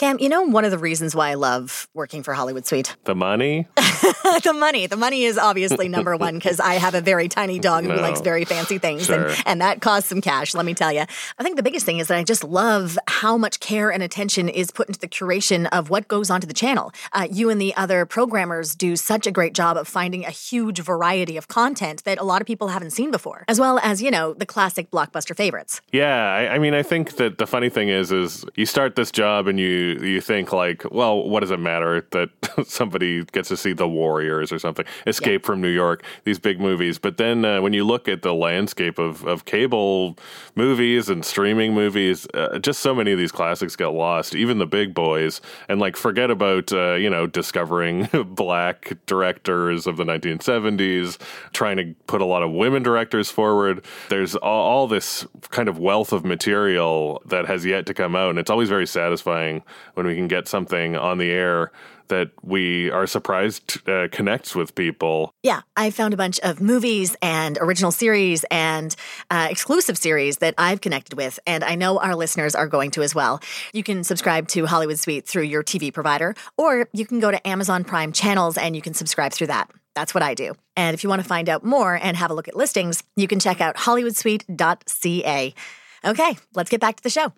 Cam, you know one of the reasons why I love working for Hollywood Suite? The money? the money. The money is obviously number one because I have a very tiny dog no. who likes very fancy things, sure. and, and that costs some cash, let me tell you. I think the biggest thing is that I just love how much care and attention is put into the curation of what goes onto the channel. Uh, you and the other programmers do such a great job of finding a huge variety of content that a lot of people haven't seen before, as well as, you know, the classic blockbuster favorites. Yeah, I, I mean, I think that the funny thing is, is you start this job and you you think like, well, what does it matter that somebody gets to see The Warriors or something, Escape yeah. from New York, these big movies. But then uh, when you look at the landscape of, of cable movies and streaming movies, uh, just so many of these classics get lost, even the big boys. And like, forget about, uh, you know, discovering black directors of the 1970s, trying to put a lot of women directors forward. There's all, all this kind of wealth of material that has yet to come out. And it's always very satisfying when we can get something on the air that we are surprised uh, connects with people. Yeah, I found a bunch of movies and original series and uh, exclusive series that I've connected with, and I know our listeners are going to as well. You can subscribe to Hollywood Suite through your TV provider, or you can go to Amazon Prime channels and you can subscribe through that. That's what I do. And if you want to find out more and have a look at listings, you can check out hollywoodsuite.ca. Okay, let's get back to the show.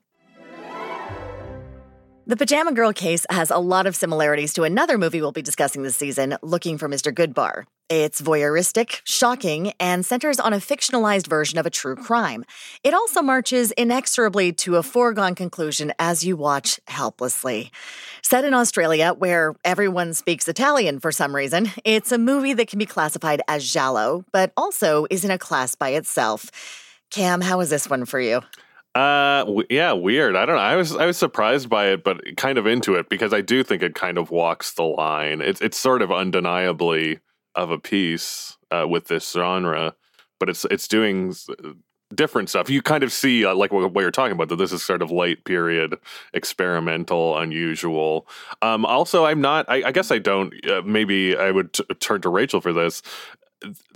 The Pajama Girl case has a lot of similarities to another movie we'll be discussing this season, Looking for Mr. Goodbar. It's voyeuristic, shocking, and centers on a fictionalized version of a true crime. It also marches inexorably to a foregone conclusion as you watch helplessly. Set in Australia, where everyone speaks Italian for some reason, it's a movie that can be classified as giallo, but also is in a class by itself. Cam, how was this one for you? Uh, w- yeah, weird. I don't know. I was I was surprised by it, but kind of into it because I do think it kind of walks the line. It's it's sort of undeniably of a piece uh, with this genre, but it's it's doing different stuff. You kind of see uh, like what, what, you're talking about that this is sort of late period, experimental, unusual. Um, also, I'm not. I, I guess I don't. Uh, maybe I would t- turn to Rachael for this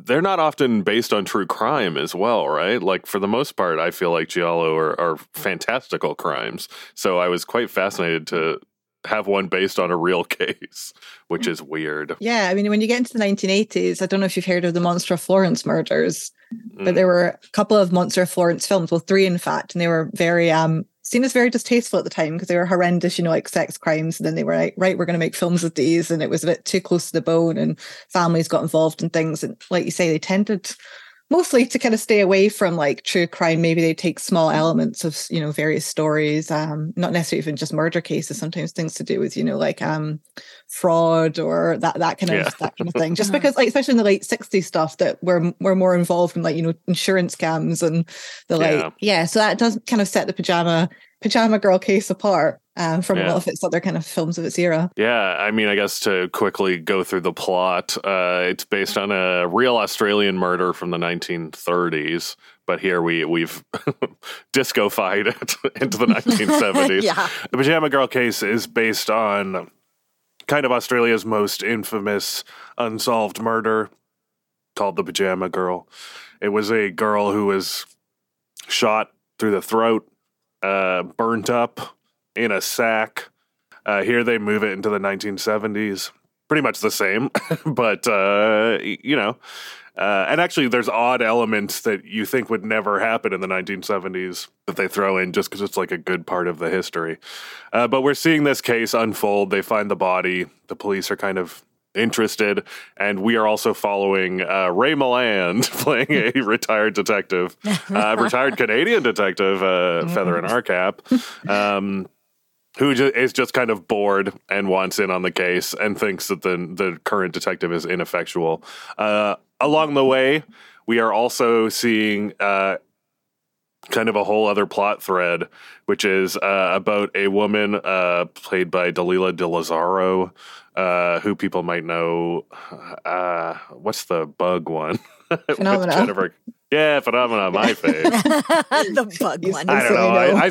they're not often based on true crime as well, right? Like for the most part, I feel like Giallo are, are fantastical crimes. So I was quite fascinated to have one based on a real case, which is weird. Yeah, I mean, when you get into the 1980s, I don't know if you've heard of the Monster of Florence murders, but there mm. were a couple of Monster of Florence films, well, three in fact, and they were very um seen as very distasteful at the time because they were horrendous, you know, like sex crimes. And then they were like, right, we're going to make films of these. And it was a bit too close to the bone and families got involved in things. And like you say, they tended mostly to kind of stay away from like true crime. Maybe they take small elements of, you know, various stories, um, not necessarily even just murder cases, sometimes things to do with, you know, like um fraud or that that kind of yeah. that kind of thing. Just uh-huh. because like especially in the late 60s stuff that we're we're more involved in like, you know, insurance scams and the like yeah. yeah. So that does kind of set the pajama pajama girl case apart um, from yeah. a lot of its other kind of films of its era. Yeah, I mean, I guess to quickly go through the plot, uh, it's based on a real Australian murder from the 1930s. But here we we've discofied it into the 1970s. yeah. The Pajama Girl case is based on kind of Australia's most infamous unsolved murder called the Pajama Girl. It was a girl who was shot through the throat, uh, burnt up in a sack. Uh, here they move it into the 1970s. Pretty much the same, but uh, you know, uh, and actually, there's odd elements that you think would never happen in the 1970s that they throw in just because it's like a good part of the history. Uh, but we're seeing this case unfold. They find the body. The police are kind of interested, and we are also following uh, Ray Milland playing a retired detective, uh, retired Canadian detective, uh, feather in our cap. Um, who is just kind of bored and wants in on the case and thinks that the the current detective is ineffectual. Uh, along the way, we are also seeing uh, kind of a whole other plot thread, which is uh, about a woman uh, played by Dalila Di Lazzaro, uh, who people might know. Uh, what's the bug one? Phenomena. Jennifer. Yeah, phenomena, my fave. the bug one. I don't know. I, I,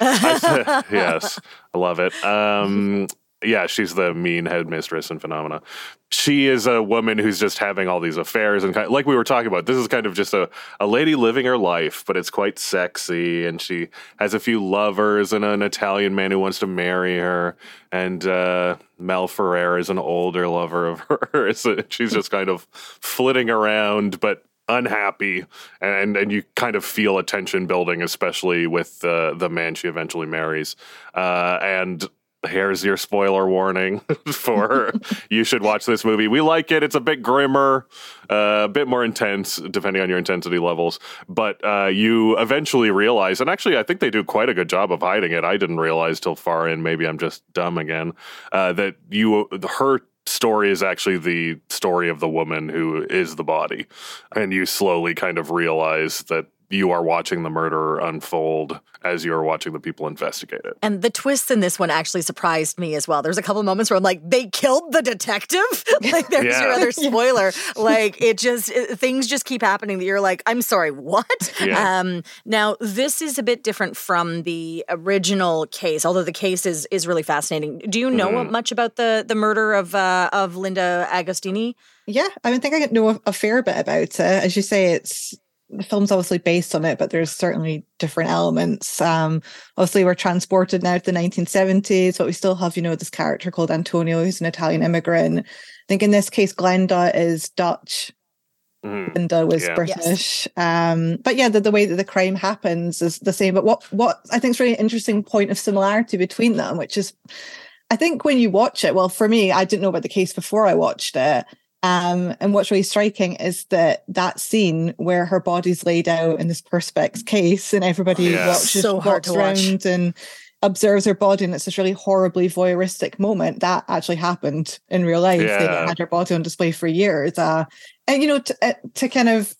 I, yes, I love it. Um, yeah, she's the mean headmistress in Phenomena. She is a woman who's just having all these affairs and kind of, like we were talking about. This is kind of just a, a lady living her life, but it's quite sexy. And she has a few lovers and an Italian man who wants to marry her. And uh, Mel Ferrer is an older lover of hers. she's just kind of flitting around, but unhappy and and you kind of feel a tension building especially with uh, the man she eventually marries uh, and here's your spoiler warning for you should watch this movie. We like it. It's a bit grimmer, uh, a bit more intense, depending on your intensity levels. But uh, you eventually realize, and actually, I think they do quite a good job of hiding it. I didn't realize till far in. Maybe I'm just dumb again. Uh, that you her story is actually the story of the woman who is the body, and you slowly kind of realize that you are watching the murder unfold as you're watching the people investigate it. And the twists in this one actually surprised me as well. There's a couple moments where I'm like, they killed the detective. like, there's yeah. your other spoiler. like, it just it, things just keep happening that you're like, I'm sorry, what? Yeah. Um, now, this is a bit different from the original case, although the case is is really fascinating. Do you know mm. much about the the murder of uh, of Linda Agostini? Yeah, I mean, I think I know a fair bit about it. As you say, it's the film's obviously based on it, but there's certainly different elements. Um, obviously, we're transported now to the 1970s, but we still have, you know, this character called Antonio, who's an Italian immigrant. I think in this case, Glenda is Dutch. Mm, Linda was yeah. British. Yes. Um, but yeah, the, the way that the crime happens is the same. But what what I think is really interesting point of similarity between them, which is I think when you watch it, well, for me, I didn't know about the case before I watched it. Um, and what's really striking is that that scene where her body's laid out in this perspex case, and everybody yes. watches, so walks around watch. and observes her body, and it's this really horribly voyeuristic moment that actually happened in real life. Yeah. They had her body on display for years, uh, and you know, to, uh, to kind of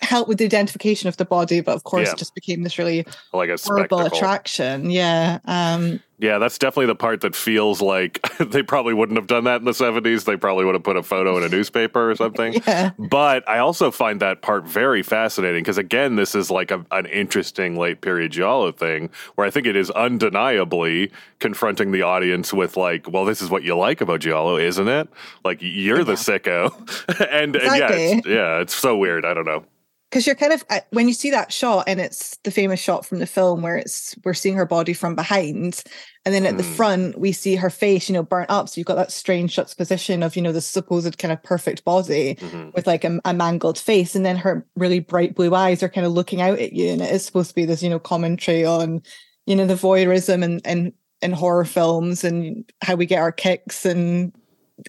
help with the identification of the body, but of course, yeah. it just became this really like a horrible spectacle. attraction. Yeah. Um, yeah, that's definitely the part that feels like they probably wouldn't have done that in the 70s. They probably would have put a photo in a newspaper or something. yeah. But I also find that part very fascinating because, again, this is like a, an interesting late period Giallo thing where I think it is undeniably confronting the audience with, like, well, this is what you like about Giallo, isn't it? Like, you're yeah. the sicko. and, exactly. and yeah, it's, yeah, it's so weird. I don't know because you're kind of when you see that shot and it's the famous shot from the film where it's we're seeing her body from behind and then at mm. the front we see her face you know burnt up so you've got that strange juxtaposition of you know the supposed kind of perfect body mm-hmm. with like a, a, mangled face and then her really bright blue eyes are kind of looking out at you and it is supposed to be this you know commentary on you know the voyeurism and and in horror films and how we get our kicks and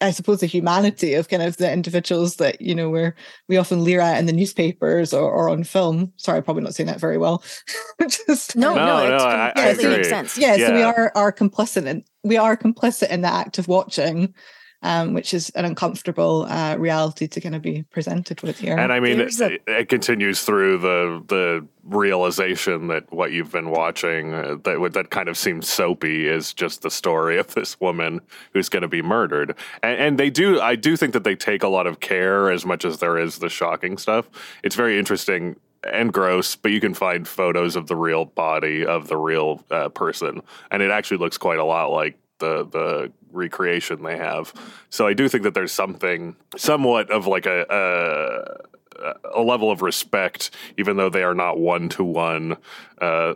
I suppose the humanity of kind of the individuals that you know we're we often leer at in the newspapers or, or on film. Sorry, probably not saying that very well. Just, no, no, no, no I, I makes sense. Yeah, yeah, so we are are complicit in we are complicit in the act of watching um, which is an uncomfortable uh, reality to kind of be presented with here. And I mean, it, a- it, continues through the the realization that what you've been watching uh, that that kind of seems soapy is just the story of this woman who's going to be murdered. And, and they do, I do think that they take a lot of care as much as there is the shocking stuff. It's very interesting and gross, but you can find photos of the real body of the real uh, person, and it actually looks quite a lot like the the recreation they have. So I do think that there's something somewhat of like a, a, a level of respect, even though they are not one to one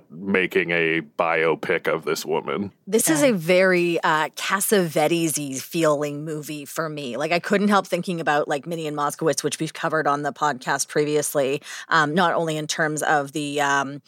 making a biopic of this woman. This is a very uh, Cassavetes feeling movie for me. Like I couldn't help thinking about like Minnie and Moskowitz, which we've covered on the podcast previously. Um, not only in terms of the um,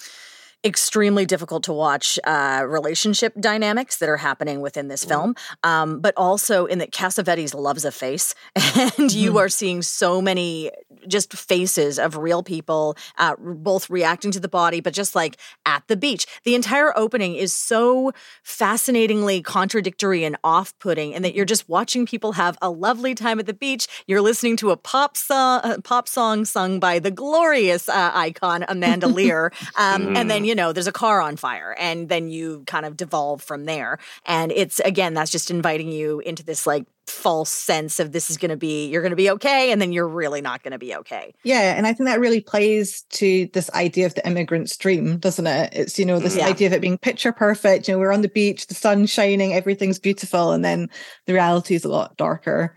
extremely difficult to watch uh, relationship dynamics that are happening within this film, um, but also in that Cassavetes loves a face, and you mm-hmm. are seeing so many just faces of real people, uh, both reacting to the body, but just like at the beach. The entire opening is so fascinatingly contradictory and off putting, and that you're just watching people have a lovely time at the beach. You're listening to a pop song, a pop song sung by the glorious uh, icon Amanda Lear, um, mm. and then you know there's a car on fire, and then you kind of devolve from there. And it's again that's just inviting you into this like false sense of this is going to be you're going to be okay and then you're really not going to be okay yeah and i think that really plays to this idea of the immigrant's dream doesn't it it's you know this mm-hmm. yeah. idea of it being picture perfect you know we're on the beach the sun's shining everything's beautiful and then the reality is a lot darker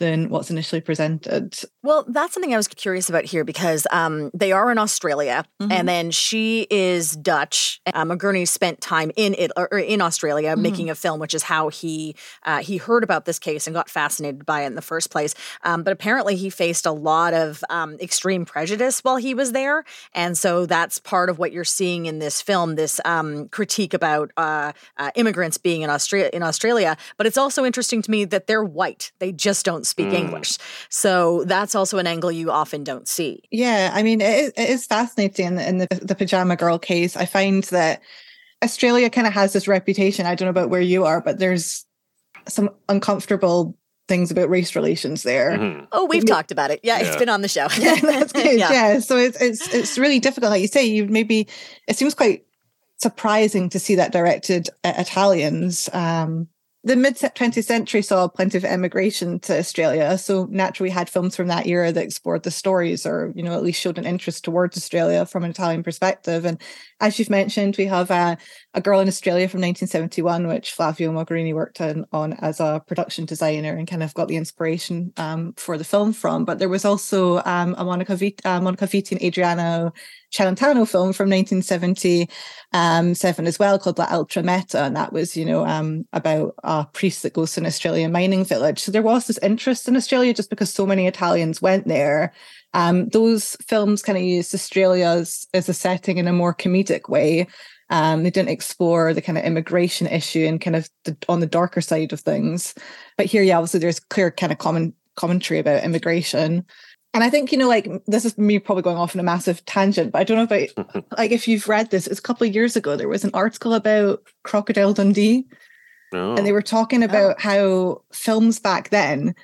than what's initially presented. Well, that's something I was curious about here because um, they are in Australia, mm-hmm. and then she is Dutch. Uh, Mogherini spent time in it or in Australia mm-hmm. making a film, which is how he uh, he heard about this case and got fascinated by it in the first place. Um, but apparently, he faced a lot of um, extreme prejudice while he was there, and so that's part of what you're seeing in this film. This um, critique about uh, uh, immigrants being in Australia. In Australia, but it's also interesting to me that they're white; they just don't speak mm. English. So that's also an angle you often don't see. Yeah, I mean, it is, it is fascinating in the, the pajama girl case. I find that Australia kind of has this reputation. I don't know about where you are, but there's some uncomfortable things about race relations there. Mm-hmm. Oh, we've talked about it. Yeah, yeah, it's been on the show. yeah, that's good. yeah. yeah. So it's it's it's really difficult. Like you say, you maybe it seems quite surprising to see that directed at Italians. Um, the mid 20th century saw plenty of emigration to Australia. So naturally, we had films from that era that explored the stories or, you know, at least showed an interest towards Australia from an Italian perspective. And as you've mentioned, we have a, a Girl in Australia from 1971, which Flavio Mogherini worked on, on as a production designer and kind of got the inspiration um, for the film from. But there was also um, a Monica, Vit- uh, Monica Vitti and Adriano Celentano film from 1977 um, as well called L'altra metà. And that was, you know, um, about a priest that goes to an Australian mining village. So there was this interest in Australia just because so many Italians went there. Um, those films kind of used Australia as, as a setting in a more comedic way. Um, they didn't explore the kind of immigration issue and kind of the, on the darker side of things. But here, yeah, obviously there's clear kind of common commentary about immigration. And I think, you know, like this is me probably going off on a massive tangent, but I don't know about like if you've read this, it's a couple of years ago, there was an article about Crocodile Dundee. Oh. And they were talking about oh. how films back then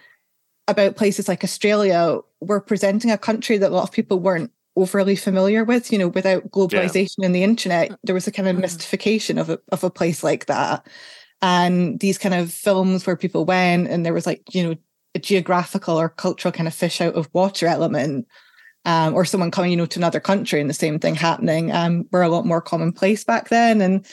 about places like Australia were presenting a country that a lot of people weren't overly familiar with. You know, without globalization yeah. and the internet, there was a kind of mm. mystification of a of a place like that. And these kind of films where people went and there was like, you know, a geographical or cultural kind of fish out of water element. Um, or someone coming, you know, to another country and the same thing happening, um, were a lot more commonplace back then. And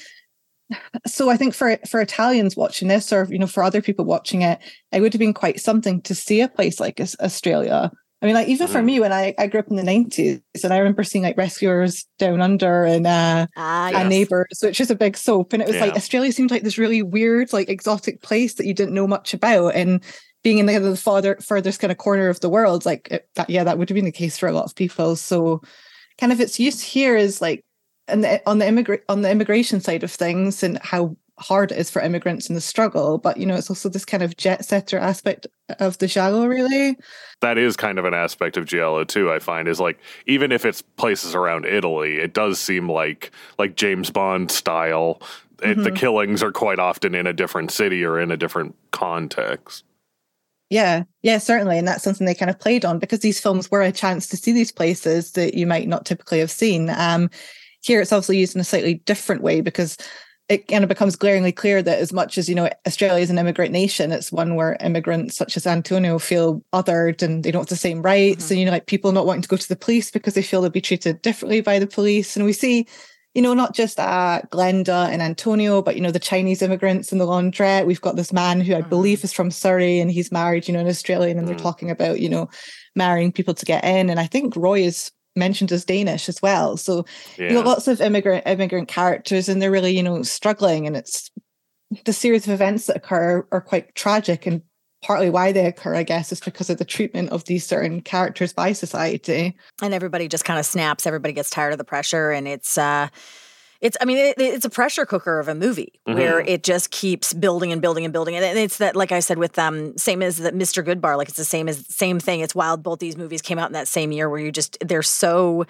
so I think for for Italians watching this, or you know, for other people watching it, it would have been quite something to see a place like Australia. I mean, like even for mm-hmm. me, when I, I grew up in the nineties, and I remember seeing like Rescuers Down Under and uh, ah, yes. Neighbours, which is a big soap, and it was yeah. like Australia seemed like this really weird, like exotic place that you didn't know much about, and being in the, the farther furthest kind of corner of the world, like it, that, yeah, that would have been the case for a lot of people. So, kind of its use here is like and on the immigrant on the immigration side of things and how hard it is for immigrants in the struggle but you know it's also this kind of jet setter aspect of the giallo really that is kind of an aspect of giallo too i find is like even if it's places around italy it does seem like like james bond style mm-hmm. the killings are quite often in a different city or in a different context yeah, yeah, certainly. And that's something they kind of played on because these films were a chance to see these places that you might not typically have seen. Um, here it's obviously used in a slightly different way because it kind of becomes glaringly clear that as much as you know Australia is an immigrant nation, it's one where immigrants such as Antonio feel othered and they don't have the same rights, mm-hmm. and you know like people not wanting to go to the police because they feel they'll be treated differently by the police. And we see, you know, not just uh, Glenda and Antonio, but you know the Chinese immigrants in the laundrette. We've got this man who I mm-hmm. believe is from Surrey and he's married, you know, an Australian, and mm-hmm. they're mm. talking about you know marrying people to get in. And I think Roy is mentioned as Danish as well. So yeah. you got lots of immigrant immigrant characters, and they're really you know struggling, and it's the series of events that occur are quite tragic, and partly why they occur, I guess, is because of the treatment of these certain characters by society. And everybody just kind of snaps. Everybody gets tired of the pressure, and it's. uh it's i mean it, it's a pressure cooker of a movie mm-hmm. where it just keeps building and building and building and it's that like i said with um same as that mr goodbar like it's the same as same thing it's wild both these movies came out in that same year where you just they're so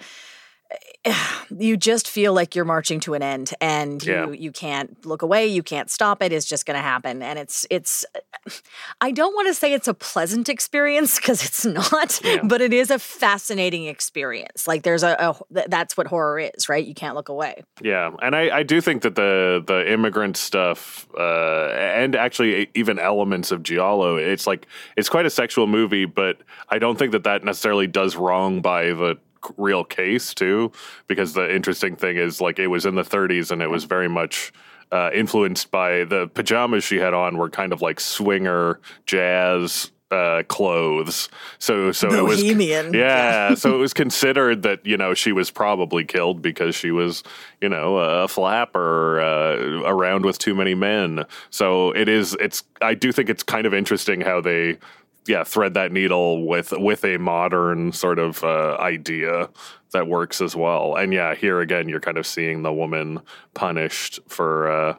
you just feel like you're marching to an end and you you can't look away you can't stop it it's just going to happen and it's it's i don't want to say it's a pleasant experience because it's not yeah. but it is a fascinating experience. Like there's a, a, that's what horror is right? You can't look away. Yeah and i i do think that the the immigrant stuff uh and actually even elements of giallo it's like it's quite a sexual movie but i don't think that that necessarily does wrong by the real case too, because the interesting thing is like it was in the 30s and it was very much uh, influenced by the pajamas she had on were kind of like swinger jazz uh, clothes. So so Bohemian. it was yeah, yeah. so it was considered that you know she was probably killed because she was you know a flapper uh, around with too many men. So it is. It's. I do think it's kind of interesting how they yeah thread that needle with with a modern sort of uh, idea that works as well and yeah here again you're kind of seeing the woman punished for uh,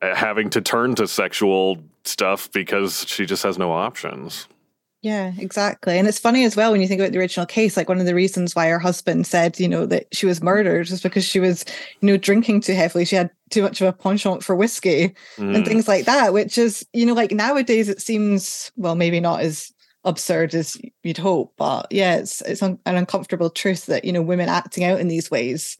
having to turn to sexual stuff because she just has no options yeah, exactly. And it's funny as well when you think about the original case, like one of the reasons why her husband said, you know, that she was murdered was because she was, you know, drinking too heavily. She had too much of a penchant for whiskey mm. and things like that, which is, you know, like nowadays it seems, well, maybe not as absurd as you'd hope, but yeah, it's it's un- an uncomfortable truth that, you know, women acting out in these ways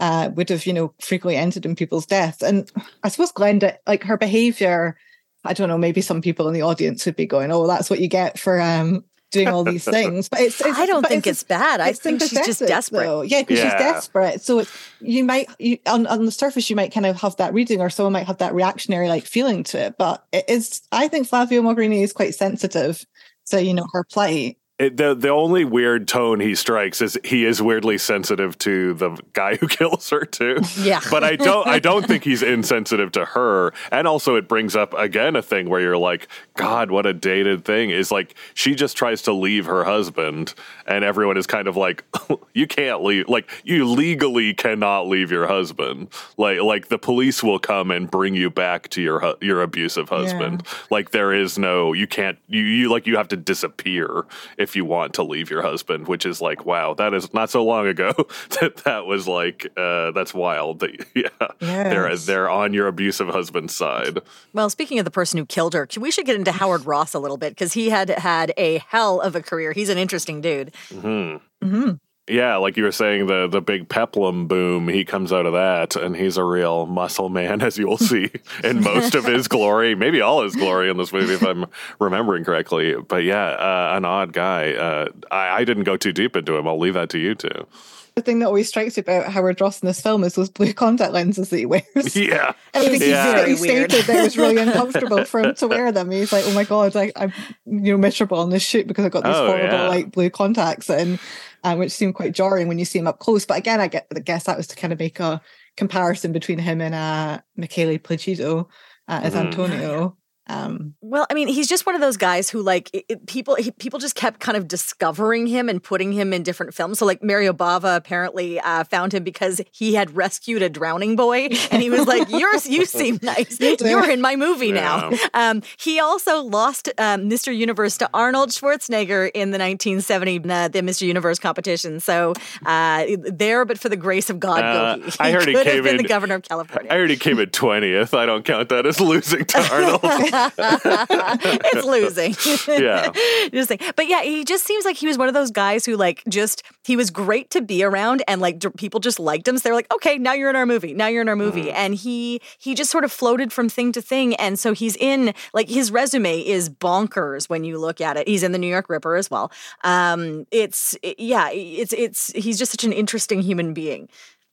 uh, would have, you know, frequently ended in people's deaths. And I suppose Glenda, like her behavior I don't know, maybe some people in the audience would be going, "Oh, that's what you get for um, doing all these things." But it's, it's I don't think it's, it's, bad. I think she's just desperate. Though. Yeah, because yeah. she's desperate. So you might you, on on the surface you might kind of have that reading, or someone might have that reactionary like feeling to it. But it is, I think Flavio Mogherini is quite sensitive to you know her plight. It, the the only weird tone he strikes is he is weirdly sensitive to the guy who kills her too. Yeah, but I don't I don't think he's insensitive to her. And also, it brings up again a thing where you're like, God, what a dated thing is like she just tries to leave her husband, and everyone is kind of like, you can't leave, like you legally cannot leave your husband. Like like the police will come and bring you back to your your abusive husband. Yeah. Like there is no you can't you you like you have to disappear if you want to leave your husband, which is like, wow, that is not so long ago that that was like, uh, that's wild. That yeah, yes. they're they're on your abusive husband's side. Well, speaking of the person who killed her, we should get into Howard Ross a little bit because he had had a hell of a career. He's an interesting dude. Mm-hmm. Mm-hmm. Yeah, like you were saying, the the big peplum boom, he comes out of that, and he's a real muscle man, as you'll see in most of his glory, maybe all his glory in this movie, if I'm remembering correctly. But yeah, uh, an odd guy. Uh, I, I didn't go too deep into him. I'll leave that to you two. The thing that always strikes me about Howard Ross in this film is those blue contact lenses that he wears. Yeah, and I think yeah. he stated that it was really uncomfortable for him to wear them. He's like, "Oh my god, I, I'm you know miserable on this shoot because I got these oh, horrible yeah. like blue contacts." And um, which seemed quite jarring when you see him up close. But again, I, get, I guess that was to kind of make a comparison between him and uh, Michele Placido uh, as mm-hmm. Antonio. Um, well, I mean, he's just one of those guys who, like, it, people he, people just kept kind of discovering him and putting him in different films. So, like, Mario Bava apparently uh, found him because he had rescued a drowning boy, and he was like, "You're you seem nice. You're in my movie yeah. now." Um, he also lost um, Mr. Universe to Arnold Schwarzenegger in the 1970 uh, the Mr. Universe competition. So, uh, there, but for the grace of God, uh, he, I heard he came been in, the governor of California. I heard he came in twentieth. I don't count that as losing to Arnold. it's losing. Yeah. just saying. But yeah, he just seems like he was one of those guys who like just he was great to be around and like people just liked him. So they're like, okay, now you're in our movie. Now you're in our movie. Mm. And he he just sort of floated from thing to thing. And so he's in like his resume is bonkers when you look at it. He's in the New York Ripper as well. Um, it's it, yeah, it's it's he's just such an interesting human being.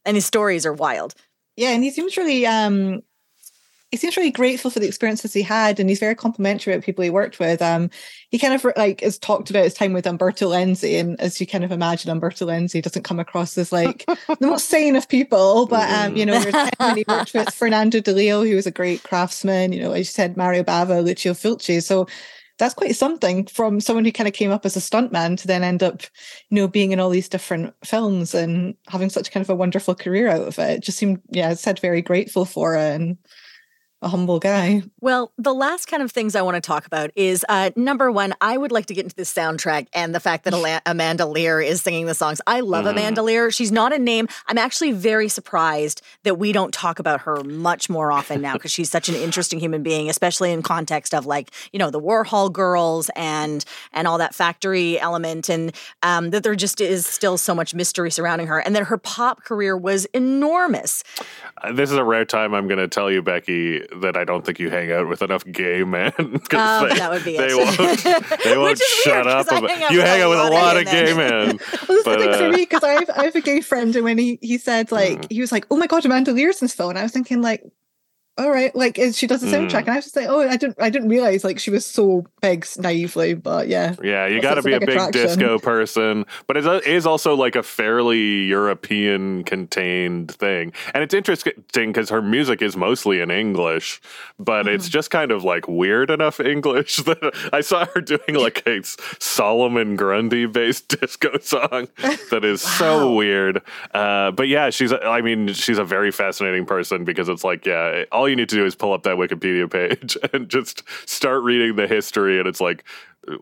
And his stories are wild. Yeah, and he seems really um he seems really grateful for the experiences he had and he's very complimentary of people he worked with. Um he kind of like has talked about his time with umberto lenzi and as you kind of imagine umberto lenzi doesn't come across as like the most sane of people but um you know he worked with fernando di leo who was a great craftsman you know as you said mario bava lucio fulci. So that's quite something from someone who kind of came up as a stuntman to then end up, you know, being in all these different films and having such kind of a wonderful career out of it. it just seemed, yeah, I said very grateful for it and a humble guy. Well, the last kind of things I want to talk about is uh, number one, I would like to get into the soundtrack and the fact that Amanda Lear is singing the songs. I love mm. Amanda Lear. She's not a name. I'm actually very surprised that we don't talk about her much more often now because she's such an interesting human being, especially in context of like you know the Warhol girls and and all that factory element, and um, that there just is still so much mystery surrounding her, and that her pop career was enormous. Uh, this is a rare time I'm going to tell you, Becky that I don't think you hang out with enough gay men. Oh, they, that would be they it. Won't, they won't shut up. About, hang you hang out with a lot of gay men. well, but, uh, for me because I have, I have a gay friend, and when he he said like mm. he was like, "Oh my god, Amanda Lear's in this film," I was thinking like, all right, like she does the soundtrack, mm. and I was just like, oh, I didn't, I didn't realize like she was so big naively, but yeah, yeah, you got to be a big attraction. disco person, but it is also like a fairly European contained thing, and it's interesting because her music is mostly in English, but mm. it's mm-hmm. just kind of like weird enough English that I saw her doing like a Solomon Grundy based disco song that is wow. so weird. Uh, but yeah, she's, I mean, she's a very fascinating person because it's like, yeah all you need to do is pull up that Wikipedia page and just start reading the history. And it's like,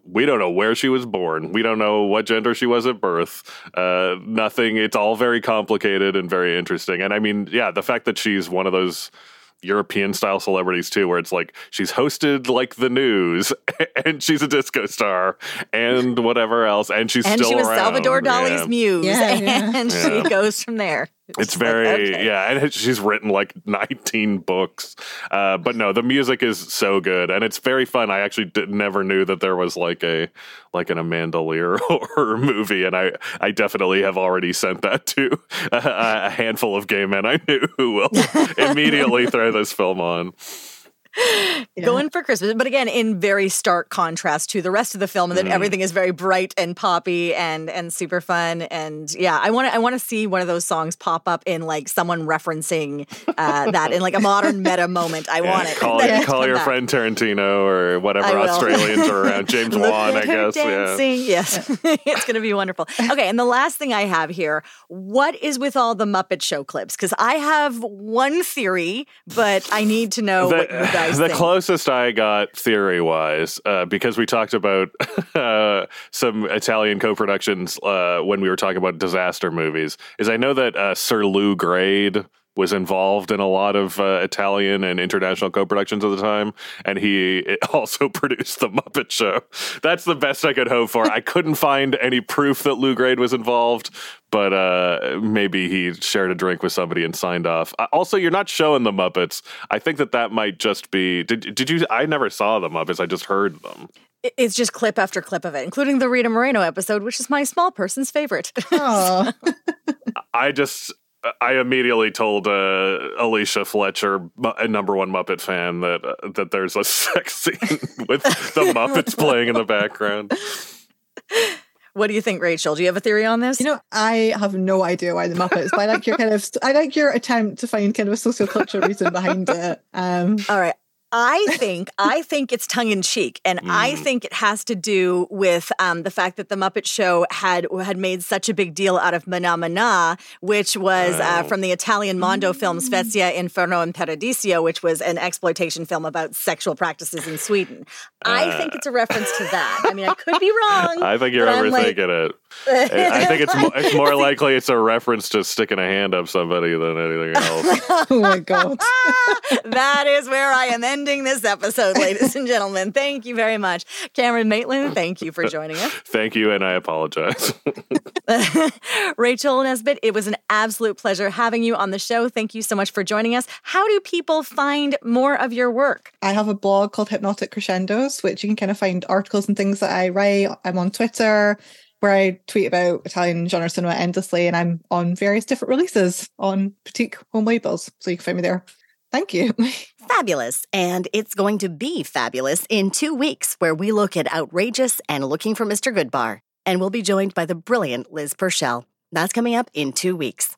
we don't know where she was born. We don't know what gender she was at birth. Uh, nothing. It's all very complicated and very interesting. And I mean, yeah, the fact that she's one of those European style celebrities too, where it's like she's hosted like the news, and she's a disco star, and whatever else, and she's and still she was around. Salvador Dali's yeah. muse, yeah, yeah. and she goes from there. It's very like, okay. yeah, and she's written like 19 books. Uh, but no, the music is so good, and it's very fun. I actually did, never knew that there was like a like an Amanda Lear horror movie, and I I definitely have already sent that to a, a handful of gay men I knew who will immediately throw this film on. Yeah. going for Christmas. But again, in very stark contrast to the rest of the film, and that mm. everything is very bright and poppy and and super fun. And yeah, I want to I want to see one of those songs pop up in like someone referencing uh, that in like a modern meta moment. I yeah, want it. Call, it, call your back. friend Tarantino or whatever Australians are around. James Wan, I guess. Dancing. Yeah. Yes, it's going to be wonderful. Okay, and the last thing I have here: what is with all the Muppet Show clips? Because I have one theory, but I need to know the, what you guys the think. closest I got theory wise, uh, because we talked about uh, some Italian co productions uh, when we were talking about disaster movies, is I know that uh, Sir Lou Grade was involved in a lot of uh, Italian and international co-productions at the time, and he also produced the Muppet Show. That's the best I could hope for. I couldn't find any proof that Lou Grade was involved, but uh, maybe he shared a drink with somebody and signed off. Uh, also, you're not showing the Muppets. I think that that might just be. Did did you? I never saw the Muppets. I just heard them. It's just clip after clip of it, including the Rita Moreno episode, which is my small person's favorite. I just I immediately told uh, Alicia Fletcher, a number one Muppet fan, that uh, that there's a sex scene with the Muppets playing in the background. What do you think, Rachael? Do you have a theory on this? You know, I have no idea why the Muppets, but I like your kind of, I like your attempt to find kind of a social sociocultural reason behind it. Um, All right, I think I think it's tongue in cheek, and mm. I think it has to do with um, the fact that the Muppet Show had had made such a big deal out of Mah Nà Mah Nà, which was oh. uh, from the Italian Mondo mm. film Svezia Inferno and Paradiso, which was an exploitation film about sexual practices in Sweden. Uh, I think it's a reference to that. I mean, I could be wrong. I think you're overthinking like, it. I think it's more, it's more likely it's a reference to sticking a hand up somebody than anything else. oh my god, that is where I am ending this episode, ladies and gentlemen. Thank you very much, Cameron Maitland. Thank you for joining us. Thank you, and I apologize. Rachael Nisbet, it was an absolute pleasure having you on the show. Thank you so much for joining us. How do people find more of your work? I have a blog called Hypnotic Crescendos, which you can kind of find articles and things that I write. I'm on Twitter where I tweet about Italian genre cinema endlessly, and I'm on various different releases on boutique home labels. So you can find me there. Thank you. Fabulous. And it's going to be fabulous in two weeks, where we look at Outrageous and Looking for Mr. Goodbar. And we'll be joined by the brilliant Liz Purcell. That's coming up in two weeks.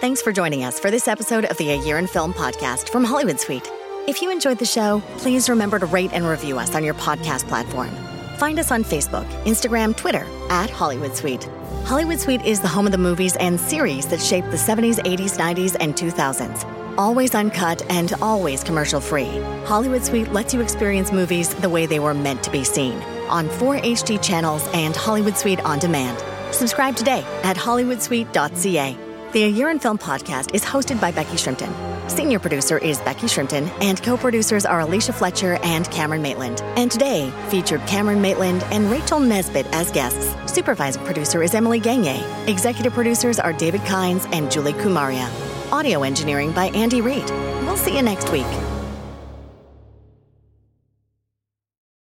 Thanks for joining us for this episode of the A Year in Film podcast from Hollywood Suite. If you enjoyed the show, please remember to rate and review us on your podcast platform. Find us on Facebook, Instagram, Twitter at Hollywood Suite. Hollywood Suite is the home of the movies and series that shaped the 70s, 80s, 90s, and 2000s. Always uncut and always commercial free. Hollywood Suite lets you experience movies the way they were meant to be seen on 4 HD channels and Hollywood Suite on demand. Subscribe today at hollywoodsuite.ca. The A Year in Film podcast is hosted by Becky Shrimpton. Senior producer is Becky Shrimpton, and co producers are Alicia Fletcher and Cameron Maitland. And today featured Cameron Maitland and Rachael Nisbet as guests. Supervising producer is Emily Gagne. Executive producers are David Kynes and Julie Kumaria. Audio engineering by Andy Reid. We'll see you next week.